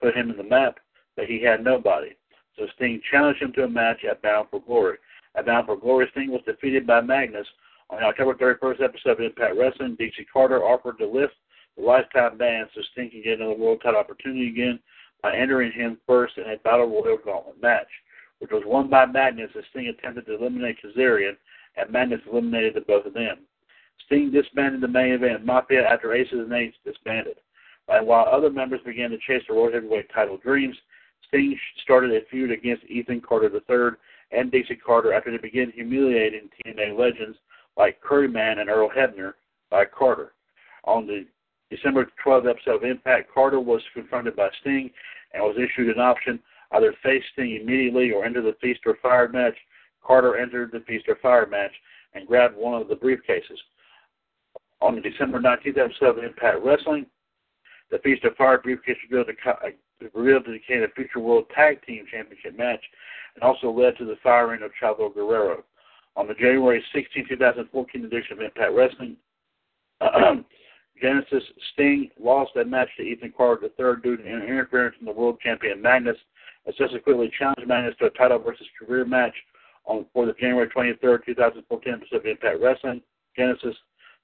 Speaker 2: put him in the map, but he had nobody. So Sting challenged him to a match at Bound for Glory. At Bound for Glory, Sting was defeated by Magnus. On October 31st episode of Impact Wrestling, Dixie Carter offered to lift the lifetime ban so Sting can get another world title opportunity again by entering him first in a Battle Royal Gauntlet match, which was won by Magnus as Sting attempted to eliminate Kazarian, and Magnus eliminated the both of them. Sting disbanded the main event Mafia after Aces and Eights disbanded. And while other members began to chase the World Heavyweight title dreams, Sting started a feud against Ethan Carter III and Dixie Carter after they began humiliating TNA legends like Curry Man and Earl Hebner by Carter. On the December 12th episode of Impact, Carter was confronted by Sting and was issued an option either face Sting immediately or enter the Feast or Fire match. Carter entered the Feast or Fire match and grabbed one of the briefcases. On the December 19th episode of Impact Wrestling, the Feast of Fire briefcase revealed the, revealed become future World Tag Team Championship match and also led to the firing of Chavo Guerrero. On the January 16, 2014 edition of Impact Wrestling, Genesis Sting lost that match to Ethan Carter III due to interference from the world champion Magnus, and subsequently challenged Magnus to a title versus career match on for the January 23, 2014 episode of Impact Wrestling. Genesis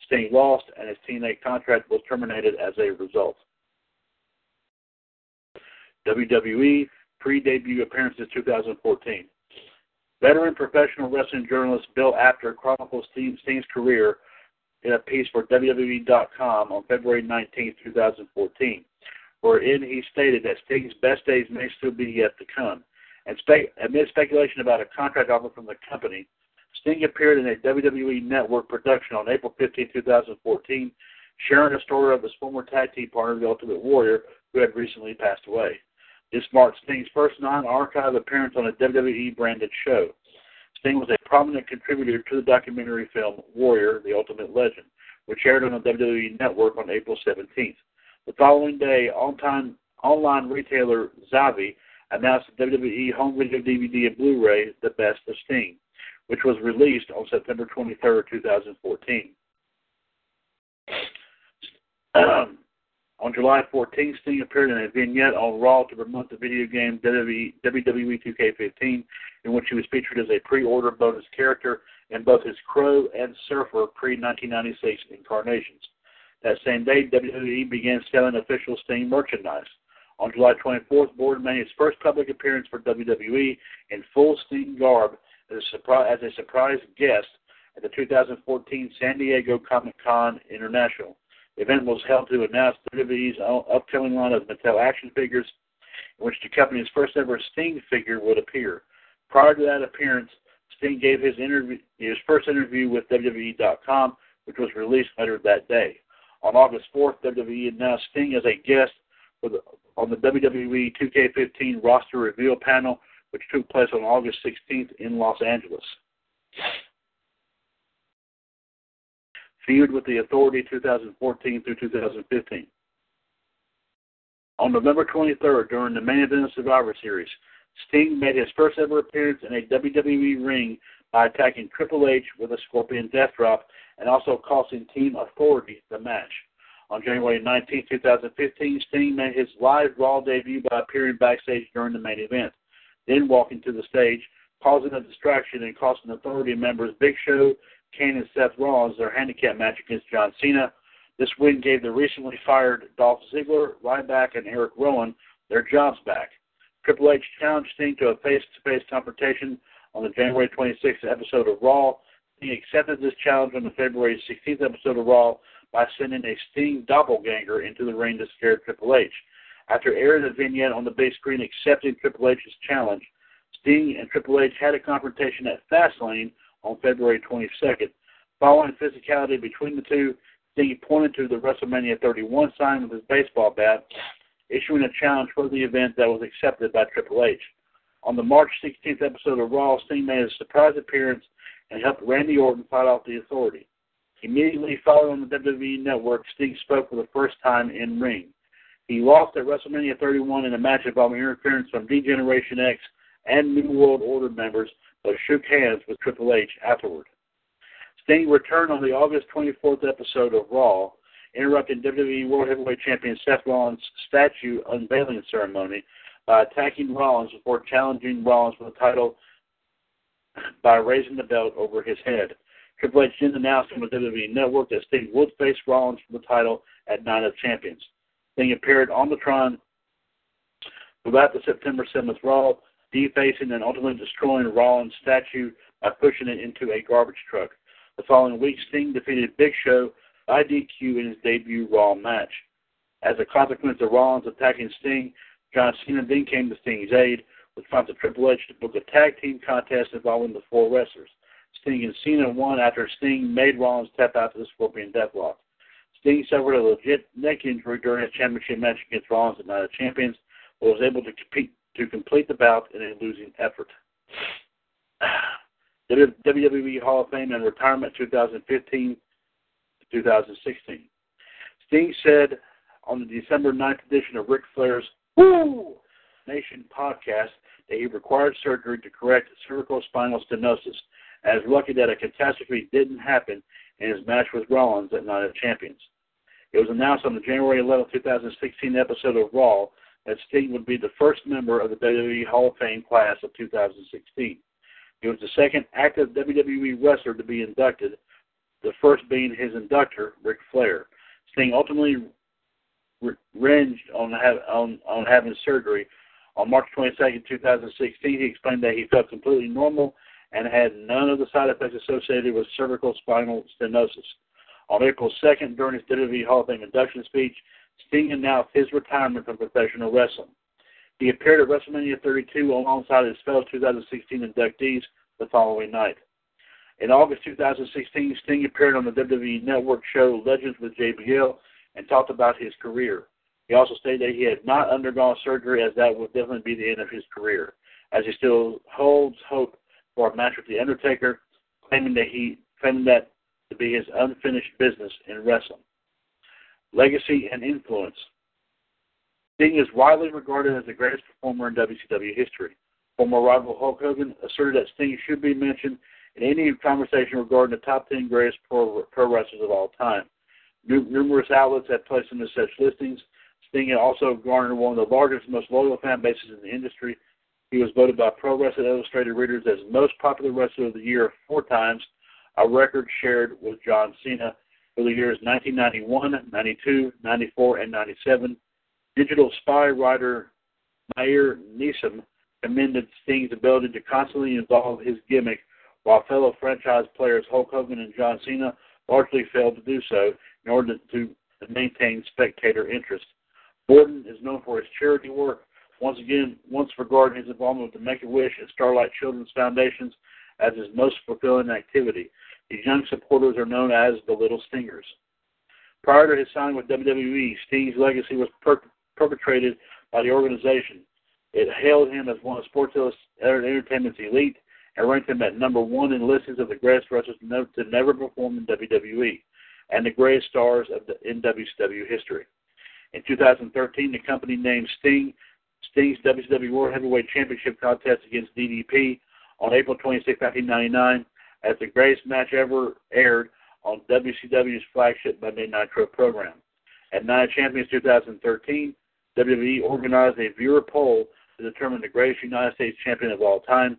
Speaker 2: Sting lost, and his TNA contract was terminated as a result. WWE pre-debut appearances 2014. Veteran professional wrestling journalist Bill Apter chronicles Sting's career in a piece for WWE.com on February 19, 2014, wherein he stated that Sting's best days may still be yet to come. And spe- amid speculation about a contract offer from the company, Sting appeared in a WWE Network production on April 15, 2014, sharing a story of his former tag team partner, the Ultimate Warrior, who had recently passed away. This marked Sting's first non-archive appearance on a WWE branded show. Sting was a prominent contributor to the documentary film Warrior: The Ultimate Legend, which aired on the WWE Network on April 17th. The following day, on-time online retailer Zavvi announced the WWE home video DVD and Blu-ray The Best of Sting, which was released on September 23, 2014. Um, On July 14th, Sting appeared in a vignette on Raw to promote the video game WWE 2K15, in which he was featured as a pre-order bonus character in both his Crow and Surfer pre-1996 incarnations. That same day, WWE began selling official Sting merchandise. On July 24th, Borden made his first public appearance for WWE in full Sting garb as a, surprise, as a surprise guest at the 2014 San Diego Comic Con International. Event was held to announce WWE's upcoming line of Mattel action figures, in which the company's first ever Sting figure would appear. Prior to that appearance, Sting gave his interview, his first interview with WWE.com, which was released later that day. On August 4th, WWE announced Sting as a guest the, on the WWE 2K15 roster reveal panel, which took place on August 16th in Los Angeles with the Authority 2014 through 2015. On November 23rd, during the main event of Survivor Series, Sting made his first ever appearance in a WWE ring by attacking Triple H with a Scorpion Death Drop and also costing Team Authority the match. On January 19, 2015, Sting made his live Raw debut by appearing backstage during the main event, then walking to the stage, causing a distraction and costing Authority members Big Show Kane and Seth Rollins their handicap match against John Cena. This win gave the recently fired Dolph Ziggler, Ryback, and Eric Rowan their jobs back. Triple H challenged Sting to a face-to-face confrontation on the January 26th episode of Raw. He accepted this challenge on the February 16th episode of Raw by sending a Sting doppelganger into the ring to scare Triple H. After airing the vignette on the big screen accepting Triple H's challenge, Sting and Triple H had a confrontation at Fastlane on February 22nd. Following physicality between the two, Sting pointed to the WrestleMania 31 sign with his baseball bat, issuing a challenge for the event that was accepted by Triple H. On the March 16th episode of Raw, Sting made a surprise appearance and helped Randy Orton fight off the authority. Immediately following the WWE Network, Sting spoke for the first time in ring. He lost at WrestleMania 31 in a match involving interference from D-Generation X and New World Order members, but shook hands with Triple H afterward. Sting returned on the August 24th episode of Raw, interrupting WWE World Heavyweight Champion Seth Rollins' statue unveiling ceremony by attacking Rollins before challenging Rollins for the title by raising the belt over his head. Triple H then announced on the WWE Network that Sting would face Rollins for the title at Night of Champions. Sting appeared on the Tron throughout the September 7th Raw, defacing and ultimately destroying Rollins' statue by pushing it into a garbage truck. The following week, Sting defeated Big Show by DQ in his debut Raw match. As a consequence of Rollins attacking Sting, John Cena then came to Sting's aid, which prompted Triple H to book a tag team contest involving the four wrestlers. Sting and Cena won after Sting made Rollins tap out to the Scorpion Deathlock. Sting suffered a legit neck injury during his championship match against Rollins at Night of Champions, but was able to compete to complete the bout in a losing effort. WWE Hall of Fame and retirement 2015 2016. Sting said on the December 9th edition of Ric Flair's Woo Nation podcast that he required surgery to correct cervical spinal stenosis and is lucky that a catastrophe didn't happen in his match with Rollins at Night of Champions. It was announced on the January 11, 2016 episode of Raw that Sting would be the first member of the WWE Hall of Fame class of 2016. He was the second active WWE wrestler to be inducted, the first being his inductor, Ric Flair. Sting ultimately ranged on, on, on having surgery. On March 22, 2016, he explained that he felt completely normal and had none of the side effects associated with cervical spinal stenosis. On April 2nd, during his WWE Hall of Fame induction speech, Sting announced his retirement from professional wrestling. He appeared at WrestleMania 32 alongside his fellow 2016 inductees the following night. In August 2016, Sting appeared on the WWE Network show Legends with JBL and talked about his career. He also stated that he had not undergone surgery as that would definitely be the end of his career, as he still holds hope for a match with The Undertaker, claiming that he claiming that to be his unfinished business in wrestling. Legacy and influence. Sting is widely regarded as the greatest performer in WCW history. Former rival Hulk Hogan asserted that Sting should be mentioned in any conversation regarding the top 10 greatest pro, pro wrestlers of all time. numerous outlets have placed him in such listings. Sting also garnered one of the largest most loyal fan bases in the industry. He was voted by Pro Wrestling Illustrated readers as most popular wrestler of the year four times, a record shared with John Cena for the years 1991, 92, 94, and 97. Digital spy writer Meir Neeson commended Sting's ability to constantly evolve his gimmick, while fellow franchise players Hulk Hogan and John Cena largely failed to do so in order to maintain spectator interest. Borden is known for his charity work, once again, once regarding his involvement with the Make-A-Wish and Starlight Children's Foundations as his most fulfilling activity. These young supporters are known as the Little Stingers. Prior to his signing with WWE, Sting's legacy was per- perpetrated by the organization. It hailed him as one of Sports Entertainment's elite and ranked him at number one in listings of the greatest wrestlers to never perform in WWE and the greatest stars of the, in WCW history. In 2013, the company named Sting Sting's WCW World Heavyweight Championship contest against DDP on April 26, 1999, as the greatest match ever aired on WCW's flagship Monday Nitro program. At Night of Champions 2013, WWE organized a viewer poll to determine the greatest United States champion of all time.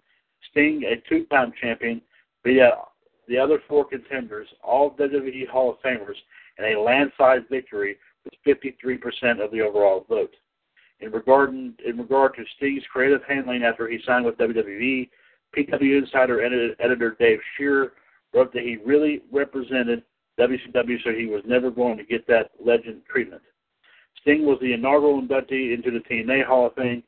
Speaker 2: Sting, a two-time champion, beat out the other four contenders, all WWE Hall of Famers, in a landslide victory with 53% of the overall vote. In regard, in regard to Sting's creative handling after he signed with WWE, PW Insider editor Dave Scherer wrote that he really represented WCW, so he was never going to get that legend treatment. Sting was the inaugural inductee into the TNA Hall of Fame.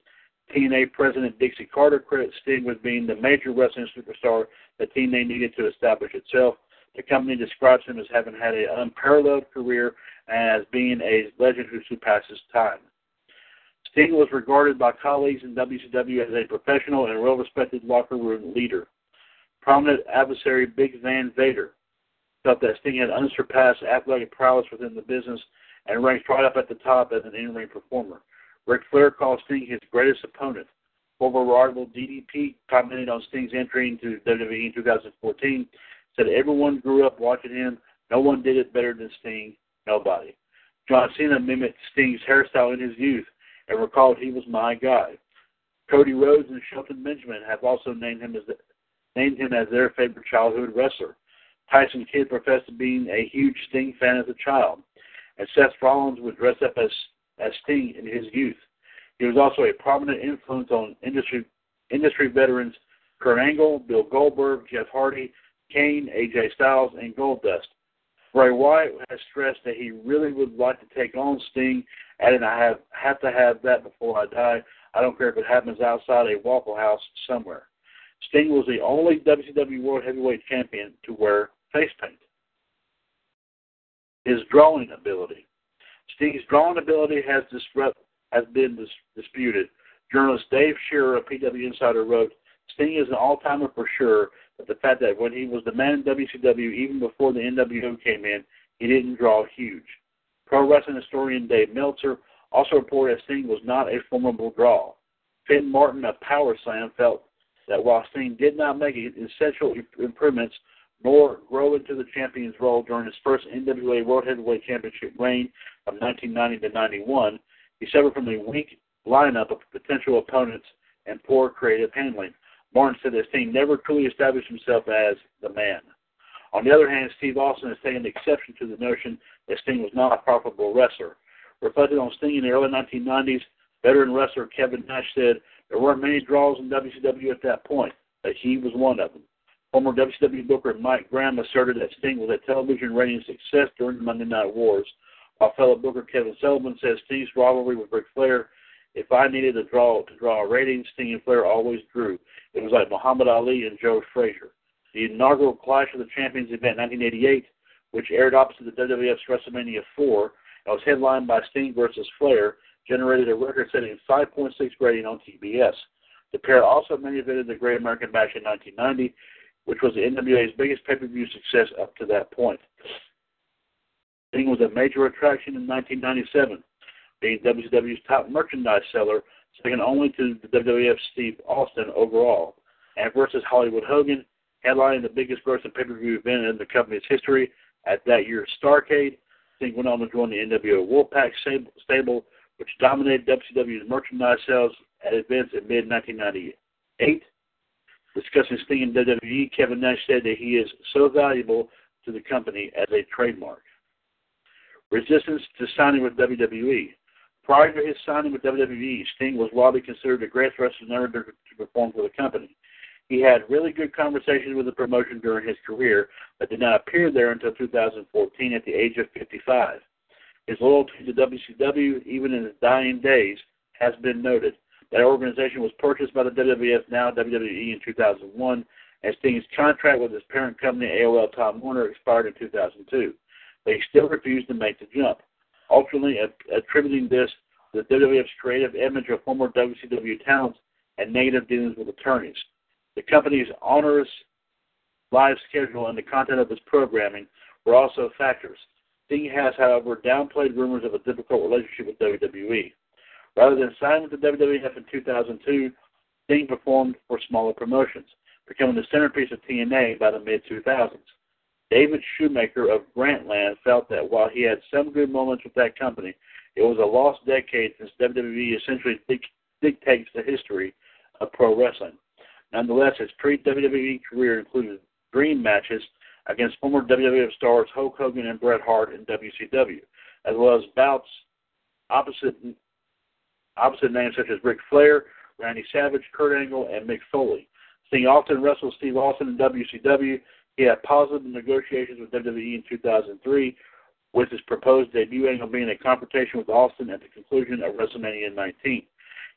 Speaker 2: TNA President Dixie Carter credits Sting with being the major wrestling superstar that TNA needed to establish itself. The company describes him as having had an unparalleled career and as being a legend who surpasses time. Sting was regarded by colleagues in WCW as a professional and well-respected locker room leader. Prominent adversary Big Van Vader felt that Sting had unsurpassed athletic prowess within the business and ranked right up at the top as an in-ring performer. Ric Flair called Sting his greatest opponent. Former rival DDP commented on Sting's entry into WWE in 2014, said everyone grew up watching him. No one did it better than Sting. Nobody. John Cena mimicked Sting's hairstyle in his youth and recalled he was my guy. Cody Rhodes and Shelton Benjamin have also named him as the, named him as their favorite childhood wrestler. Tyson Kidd professed to being a huge Sting fan as a child, and Seth Rollins would dress up as as Sting in his youth. He was also a prominent influence on industry industry veterans Kurt Angle, Bill Goldberg, Jeff Hardy, Kane, AJ Styles, and Goldust. Bray Wyatt has stressed that he really would like to take on Sting, adding, I have, have to have that before I die. I don't care if it happens outside a Waffle House somewhere. Sting was the only WCW World Heavyweight Champion to wear face paint. His drawing ability. Sting's drawing ability has, disrupt, has been dis- disputed. Journalist Dave Scherer of PW Insider wrote, Sting is an all-timer for sure, but the fact that when he was the man in WCW, even before the NWO came in, he didn't draw huge. Pro wrestling historian Dave Meltzer also reported that Sting was not a formidable draw. Finn Martin of Power Slam felt that while Sting did not make essential improvements nor grow into the champion's role during his first NWA World Heavyweight Championship reign of 1990 to 91, he suffered from a weak lineup of potential opponents and poor creative handling. Martin said that Sting never truly established himself as the man. On the other hand, Steve Austin has taken exception to the notion that Sting was not a profitable wrestler. Reflected on Sting in the early 1990s, veteran wrestler Kevin Nash said there weren't many draws in WCW at that point, but he was one of them. Former WCW booker Mike Graham asserted that Sting was a television rating success during the Monday Night Wars, while fellow booker Kevin Sullivan says Sting's rivalry with Ric Flair if I needed to draw to draw a rating, Sting and Flair always drew. It was like Muhammad Ali and Joe Frazier. The inaugural Clash of the Champions event, 1988, which aired opposite the WWF's WrestleMania 4 and was headlined by Sting versus Flair, generated a record-setting 5.6 rating on TBS. The pair also main evented the Great American Bash in 1990, which was the NWA's biggest pay-per-view success up to that point. Sting was a major attraction in 1997 being WCW's top merchandise seller, second only to the WWF's Steve Austin overall. And versus Hollywood Hogan, headlining the biggest grossing pay-per-view event in the company's history at that year's Starcade. Sting went on to join the NWO Wolfpac stable, which dominated WCW's merchandise sales at events in mid-1998. Discussing Sting and WWE, Kevin Nash said that he is so valuable to the company as a trademark. Resistance to signing with WWE. Prior to his signing with WWE, Sting was widely considered the greatest wrestler ever to perform for the company. He had really good conversations with the promotion during his career, but did not appear there until 2014 at the age of 55. His loyalty to WCW, even in his dying days, has been noted. That organization was purchased by the WWF, now WWE, in 2001, and Sting's contract with his parent company, AOL Time Warner, expired in 2002. But he still refused to make the jump ultimately attributing this to the WWF's creative image of former WCW talents and negative dealings with attorneys. The company's onerous live schedule and the content of its programming were also factors. Sting has, however, downplayed rumors of a difficult relationship with WWE. Rather than signing with the WWF in 2002, Sting performed for smaller promotions, becoming the centerpiece of TNA by the mid 2000s. David Shoemaker of Grantland felt that while he had some good moments with that company, it was a lost decade since WWE essentially dictates the history of pro wrestling. Nonetheless, his pre-WWE career included dream matches against former WWF stars Hulk Hogan and Bret Hart in WCW, as well as bouts opposite opposite names such as Ric Flair, Randy Savage, Kurt Angle, and Mick Foley. Sting often wrestled Steve Austin in WCW he had positive negotiations with WWE in 2003, with his proposed debut angle being a confrontation with Austin at the conclusion of WrestleMania 19.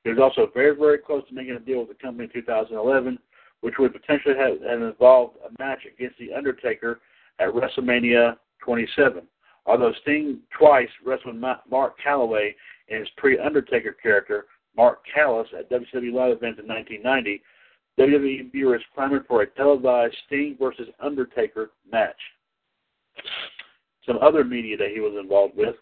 Speaker 2: He was also very, very close to making a deal with the company in 2011, which would potentially have, have involved a match against The Undertaker at WrestleMania 27. Although Sting twice wrestled Mark Calaway in his pre-Undertaker character, Mark Callous, at WCW live events in 1990, WWE viewers clamored for a televised Sting versus Undertaker match. Some other media that he was involved with.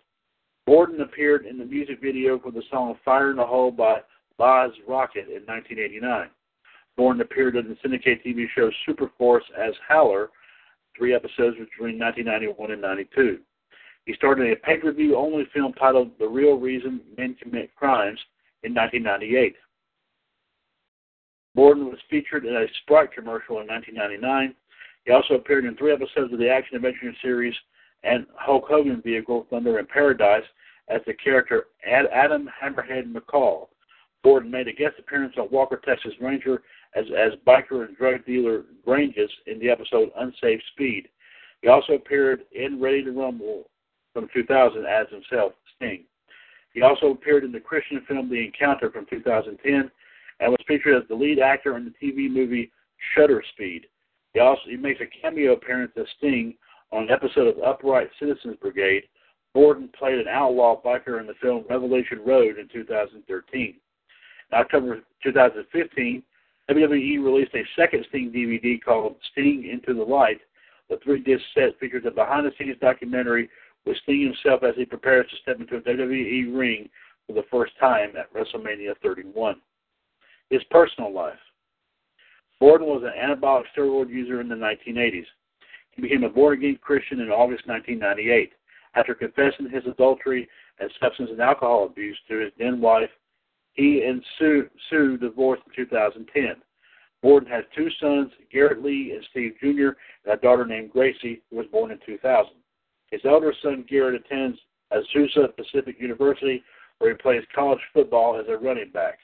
Speaker 2: Borden appeared in the music video for the song Fire in the Hole by Boz Rocket in 1989. Borden appeared in the syndicated TV show Superforce as Howler, three episodes between 1991 and 92. He starred in a pay-per-view only film titled The Real Reason Men Commit Crimes in 1998. Borden was featured in a Sprite commercial in 1999. He also appeared in three episodes of the action adventure series and Hulk Hogan vehicle Thunder in Paradise as the character Adam Hammerhead McCall. Borden made a guest appearance on Walker Texas Ranger as, as biker and drug dealer Granges in the episode Unsafe Speed. He also appeared in Ready to Rumble from 2000 as himself, Sting. He also appeared in the Christian film The Encounter from 2010 and was featured as the lead actor in the TV movie Shutter Speed. He also he makes a cameo appearance as Sting on an episode of Upright Citizens Brigade. Borden played an outlaw biker in the film Revelation Road in 2013. October 2015, WWE released a second Sting DVD called Sting Into the Light. The three disc set features a behind the scenes documentary with Sting himself as he prepares to step into a WWE ring for the first time at WrestleMania 31. His personal life. Borden was an anabolic steroid user in the 1980s. He became a born again Christian in August 1998 after confessing his adultery and substance and alcohol abuse to his then wife. He and Sue, Sue divorced in 2010. Borden has two sons, Garrett Lee and Steve Jr., and a daughter named Gracie, who was born in 2000. His elder son, Garrett, attends Azusa Pacific University, where he plays college football as a running back.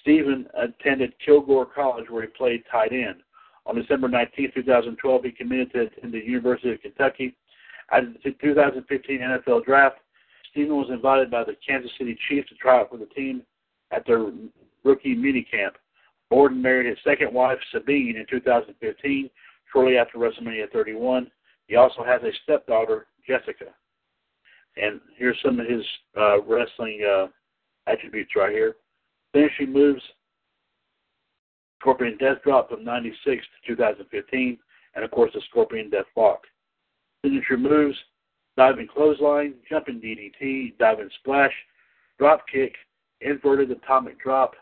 Speaker 2: Stephen attended Kilgore College, where he played tight end. On December 19, 2012, he committed to attend the University of Kentucky. At the 2015 NFL Draft, Stephen was invited by the Kansas City Chiefs to try out for the team at their rookie minicamp. Borden married his second wife, Sabine, in 2015, shortly after WrestleMania 31. He also has a stepdaughter, Jessica. And here's some of his uh, wrestling uh, attributes right here. Finishing moves Scorpion Death Drop from 96 to 2015, and of course the Scorpion Death Lock. Signature moves diving clothesline, jumping DDT, diving splash, drop kick, inverted atomic drop,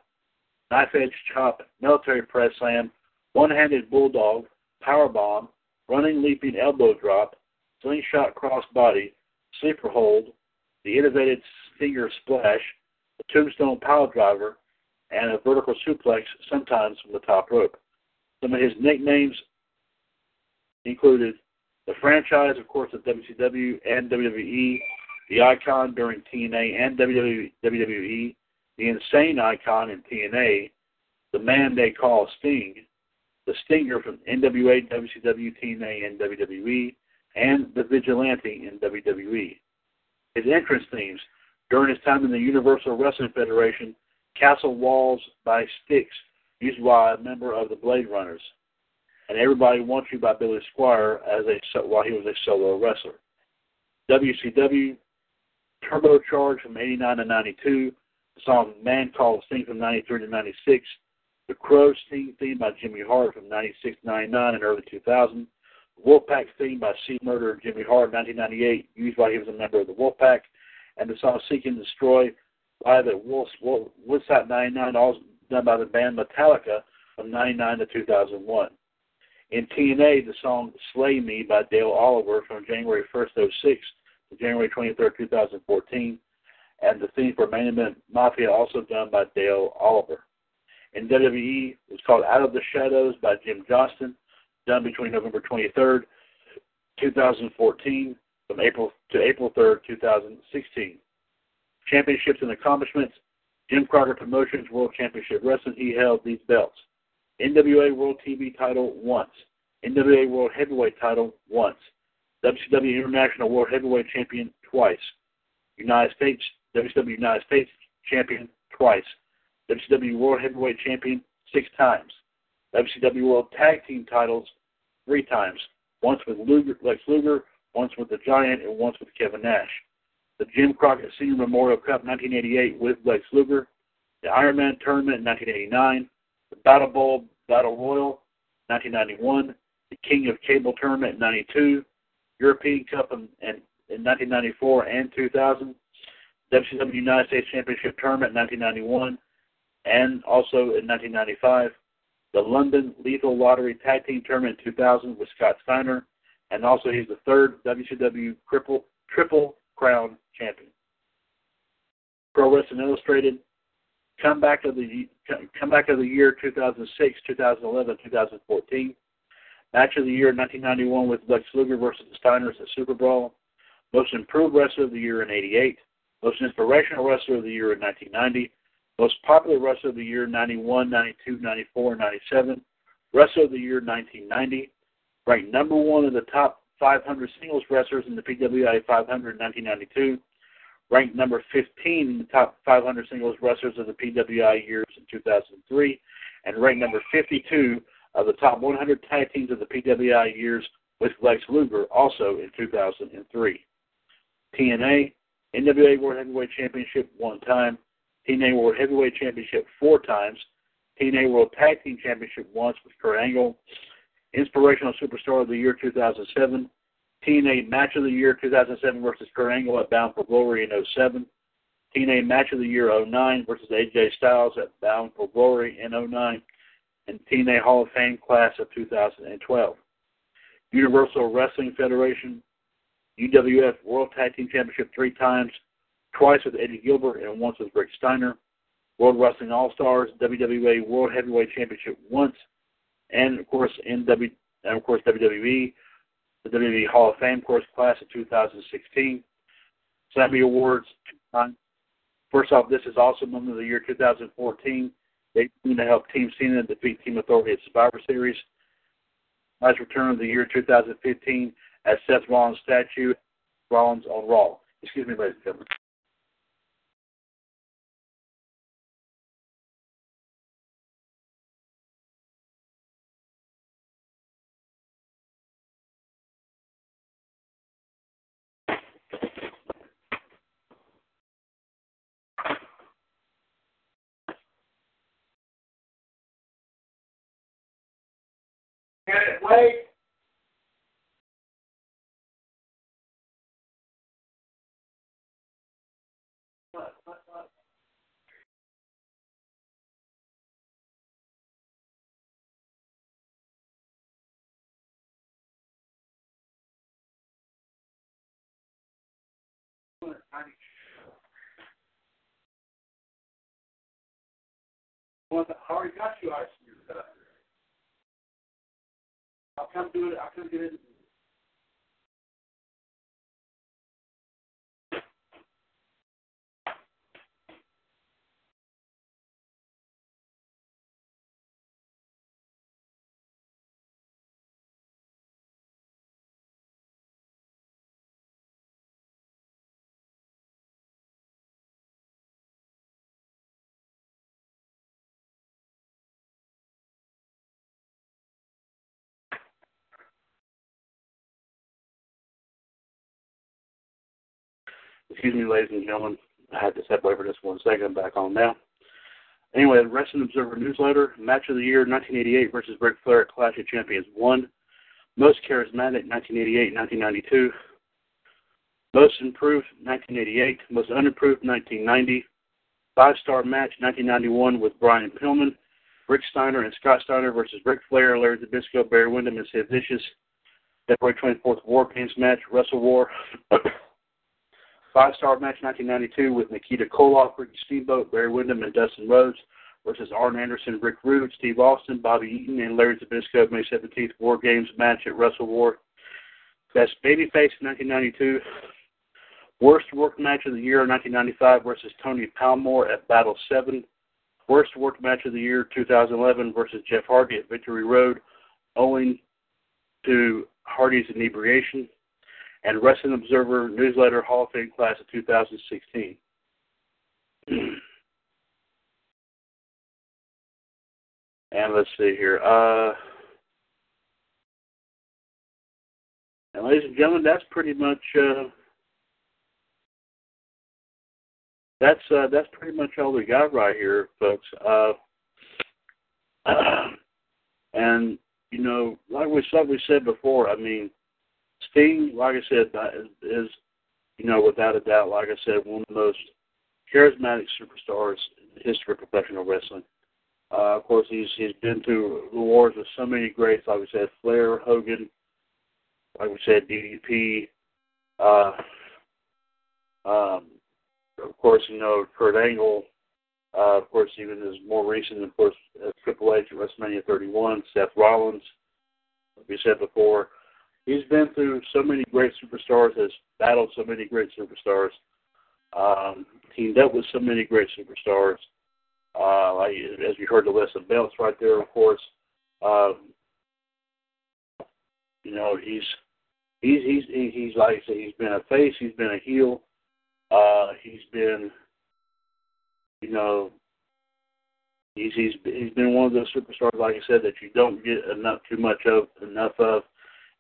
Speaker 2: knife edge chop, military press slam, one handed bulldog, power bomb, running leaping elbow drop, slingshot crossbody, sleeper hold, the innovative stinger splash, the tombstone power driver, and a vertical suplex, sometimes from the top rope. Some of his nicknames included the franchise, of course, of WCW and WWE, the icon during TNA and WWE, the insane icon in TNA, the man they call Sting, the Stinger from NWA, WCW, TNA, and WWE, and the Vigilante in WWE. His entrance themes during his time in the Universal Wrestling Federation Castle Walls by Styx, used by a member of the Blade Runners. And Everybody Wants You by Billy Squier as a while he was a solo wrestler. WCW Turbocharged from 89 to 92. The song Man Called Sting from 93 to 96. The Crow Sting theme by Jimmy Hart from 96 to 99 and early 2000. Wolfpac theme by C Murder and Jimmy Hart 1998, used while he was a member of the Wolfpac. And the song Seek and Destroy live at Woodstock 99, all done by the band Metallica from 99 to 2001. In TNA, the song Slay Me by Dale Oliver from January 1st, 06 to January 23rd, 2014. And the theme for Event Mafia, also done by Dale Oliver. In WWE, it was called Out of the Shadows by Jim Johnston, done between November 23rd, 2014, from April to April 3rd, 2016 championships and accomplishments. Jim Crockett Promotions World Championship Wrestling, he held these belts. NWA World TV title once. NWA World Heavyweight title once. WCW International World Heavyweight Champion twice. United States WCW United States Champion twice. WCW World Heavyweight Champion six times. WCW World Tag Team titles three times. once with Luger, Lex Luger, once with the Giant, and once with Kevin Nash. The Jim Crockett Senior Memorial Cup 1988 with Lex Luger, the Ironman Tournament in 1989, the Battle Bowl Battle Royal 1991, the King of Cable Tournament in 92, European Cup in, in, in 1994 and 2000, WCW United States Championship Tournament in 1991, and also in 1995, the London Lethal Lottery Tag Team Tournament in 2000 with Scott Steiner, and also he's the third WCW Triple Triple Crown Champion. Pro Wrestling Illustrated comeback of the comeback of the year 2006, 2011, 2014. Match of the year 1991 with Lex Luger versus the Steiners at Super Brawl. Most improved wrestler of the year in 88. Most inspirational wrestler of the year in 1990. Most popular wrestler of the year 91, 92, 94, 97. Wrestler of the year 1990. Ranked number one in the top 500 singles wrestlers in the PWI 500 in 1992 ranked number 15 in the top 500 singles wrestlers of the PWI years in 2003, and ranked number 52 of the top 100 tag teams of the PWI years with Lex Luger, also in 2003. TNA, NWA World Heavyweight Championship one time, TNA World Heavyweight Championship four times, TNA World Tag Team Championship once with Kurt Angle, Inspirational Superstar of the Year 2007, TNA Match of the Year 2007 versus Kurt Angle at Bound for Glory in 07. TNA Match of the Year 09 versus AJ Styles at Bound for Glory in 09. And TNA Hall of Fame class of 2012. Universal Wrestling Federation, UWF World Tag Team Championship three times, twice with Eddie Gilbert and once with Rick Steiner. World Wrestling All Stars, WWA World Heavyweight Championship once, and of course in W and of course WWE the WWE Hall of Fame course class of 2016. Slammy Awards. First off, this is also Moment of the Year 2014. They going to help Team Cena defeat Team Authority at Survivor Series. Nice return of the year 2015 as Seth Rollins statue, Rollins on Raw. Excuse me, ladies and gentlemen. Well, are you got you ice? I'll come do it. I'll come do it. Excuse me, ladies and gentlemen. I had to step away for just one second. I'm back on now. Anyway, the Wrestling Observer newsletter, match of the year 1988 versus Ric Flair at Clash of Champions 1. Most charismatic 1988 1992. Most improved 1988. Most unimproved 1990. Five star match 1991 with Brian Pillman, Rick Steiner, and Scott Steiner versus Ric Flair, Larry Zbyszko, Barry Windham, and Sid Vicious. February 24th War Games match, Wrestle War. Five star match 1992 with Nikita Koloff, Ricky Steamboat, Barry Windham, and Dustin Rhodes versus Arn Anderson, Rick Rude, Steve Austin, Bobby Eaton, and Larry Zbyszko May 17th War Games match at Wrestle War. Best Babyface 1992. Worst work match of the year 1995 versus Tony Palmore at Battle 7. Worst work match of the year 2011 versus Jeff Hardy at Victory Road, owing to Hardy's inebriation and Wrestling Observer Newsletter Hall of Fame Class of 2016. and let's see here. Uh, And ladies and gentlemen, that's pretty much uh, that's uh, that's pretty much all we got right here, folks. Uh, and you know, like we like we said before, I mean, Sting, like I said, is, you know without a doubt, like I said, one of the most charismatic superstars in the history of professional wrestling. Uh, of course, he's he's been through the wars with so many greats, like we said, Flair, Hogan, like we said, DDP. Uh, um, of course, you know Kurt Angle. Uh, of course, even as more recent, of course, uh, Triple H at WrestleMania 31, Seth Rollins. Like we said before, he's been through so many great superstars, has battled so many great superstars, um, teamed up with so many great superstars. Uh, like, as you heard the list of belts right there, of course. Um, you know, he's he's he's he's like I say, he's been a face, he's been a heel, uh, he's been, you know, he's he's he's been one of those superstars, like I said, that you don't get enough too much of enough of,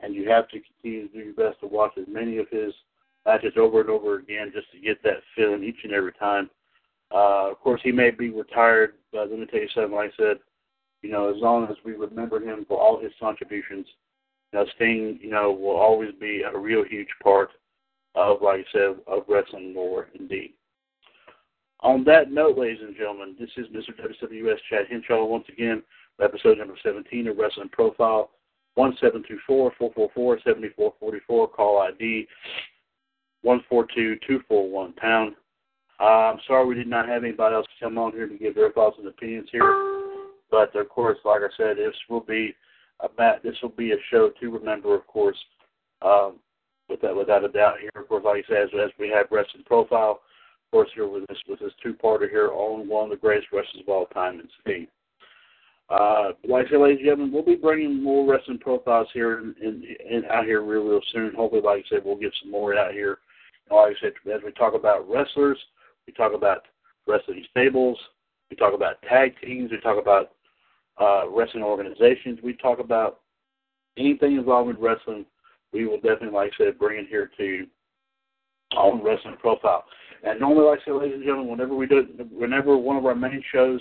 Speaker 2: and you have to continue to do your best to watch as many of his matches over and over again just to get that feeling each and every time. Uh, of course, he may be retired, but let me tell you something. Like I said, you know, as long as we remember him for all his contributions, you know, Sting, you know, will always be a real huge part of, like I said, of wrestling lore, indeed. On that note, ladies and gentlemen, this is Mr. WWS Chad Henshaw once again, episode number 17 of Wrestling Profile, 1724-444-7444, call ID 142241 pound. Uh, I'm sorry we did not have anybody else come on here to give their thoughts and opinions here. But of course, like I said, this will be a this will be a show to remember, of course, um, without without a doubt. Here, of course, like I said, as, as we have wrestling profile, of course, here with this with this two parter here on one of the greatest wrestlers of all time in Sting. Uh, like I said, ladies and gentlemen, we'll be bringing more wrestling profiles here in, in, in out here real, real soon. Hopefully, like I said, we'll get some more out here. Like I said, as we talk about wrestlers, we talk about wrestling stables. We talk about tag teams. We talk about uh, wrestling organizations. We talk about anything involved with wrestling. We will definitely, like I said, bring it here to on Wrestling Profile. And normally, like I said, ladies and gentlemen, whenever we do, whenever one of our main shows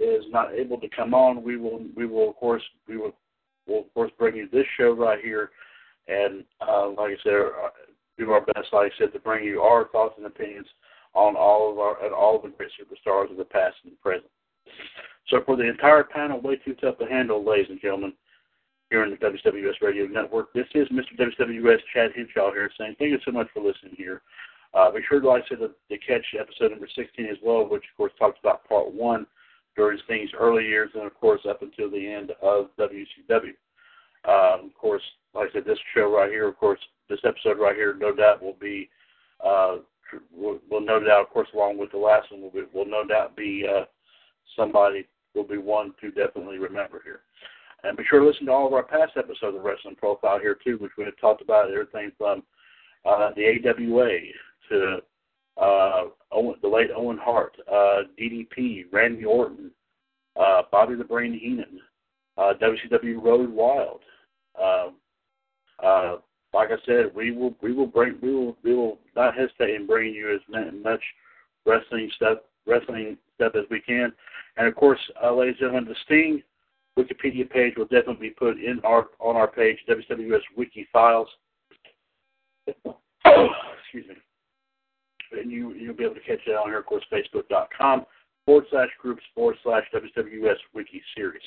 Speaker 2: is not able to come on, we will, we will of course, we will, will of course bring you this show right here, and uh, like I said, uh, do our best, like I said, to bring you our thoughts and opinions on all of our and all of the great superstars of the past and the present. So for the entire panel, way too tough to handle, ladies and gentlemen, here in the WWS Radio Network, this is Mr. WWS Chad Henshaw here saying thank you so much for listening here. Uh, be sure, like I said, to catch episode number 16 as well, which of course talks about part one during Sting's early years and of course up until the end of WCW. Um, of course, like I said, this show right here, of course, this episode right here, no doubt will be uh, will, will no doubt, of course, along with the last one, will, be, will no doubt be uh, somebody will be one to definitely remember here. And be sure to listen to all of our past episodes of Wrestling Profile here too, which we have talked about everything from uh, the AWA to uh, Owen, the late Owen Hart, uh, DDP, Randy Orton, uh, Bobby the Brain Heenan, uh, WCW Road Wild. Uh, uh, like I said, we will we will bring we will we will not hesitate in bringing you as much wrestling stuff wrestling stuff as we can. And of course, uh, ladies and gentlemen, the Sting Wikipedia page will definitely be put in our on our page, WWS Wiki Files. Excuse me. And you you'll be able to catch it on here, of course, Facebook.com forward slash groups forward slash WWS Wiki Series.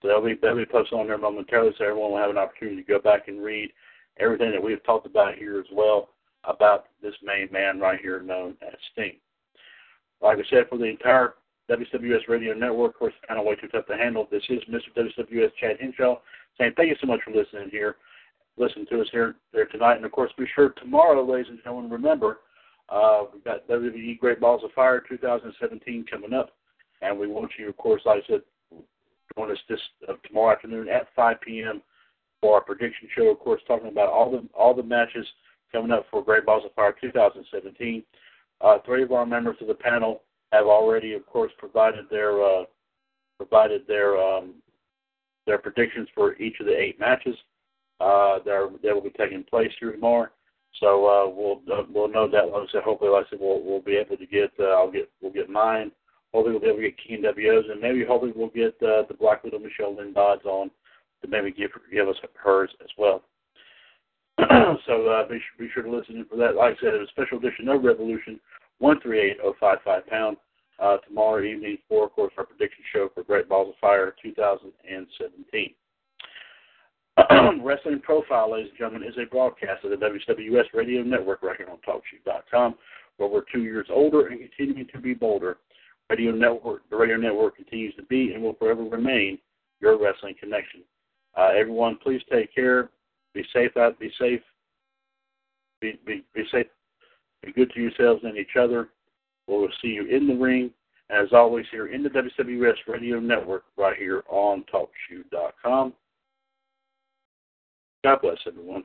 Speaker 2: So that'll be that'll be posted on there momentarily, so everyone will have an opportunity to go back and read everything that we've talked about here as well about this main man right here known as Sting. Like I said, for the entire WWS Radio Network, of course, kind of way too tough to handle. This is Mr. WWS Chad Henshaw saying thank you so much for listening here. Listen to us here there tonight. And of course, be sure tomorrow, ladies and gentlemen, remember, uh, we've got WWE Great Balls of Fire 2017 coming up. And we want you, of course, like I said, join us this uh, tomorrow afternoon at 5 p.m for our prediction show. Of course, talking about all the all the matches coming up for Great Balls of Fire 2017. Uh, three of our members of the panel have already, of course, provided their uh, provided their um, their predictions for each of the eight matches. uh, that, are, that will be taking place here tomorrow. So uh, we'll uh, we'll know that. Like I said, hopefully, like I said, we'll we'll be able to get. Uh, I'll get we'll get mine. Hopefully, we'll be able to get King WOs, and maybe hopefully we'll get uh, the Black Widow Michelle Lynn Dodds on to maybe give give us hers as well. so uh, be, be sure to listen in for that. Like I said, it's a special edition of Revolution, one three eight oh five five pound. Uh, tomorrow evening for, of course, our prediction show for Great Balls of Fire 2017. Wrestling Profile, ladies and gentlemen, is a broadcast of the WWS Radio Network right here on TalkShoe.com. Where we're two years older and continuing to be bolder. Radio Network, the Radio Network continues to be and will forever remain your wrestling connection. Uh, everyone, please take care. Be safe out. Be safe. Be, be, be safe. Be good to yourselves and each other. We'll see you in the ring. As always, here in the WWS Radio Network, right here on TalkShoe.com. God bless everyone.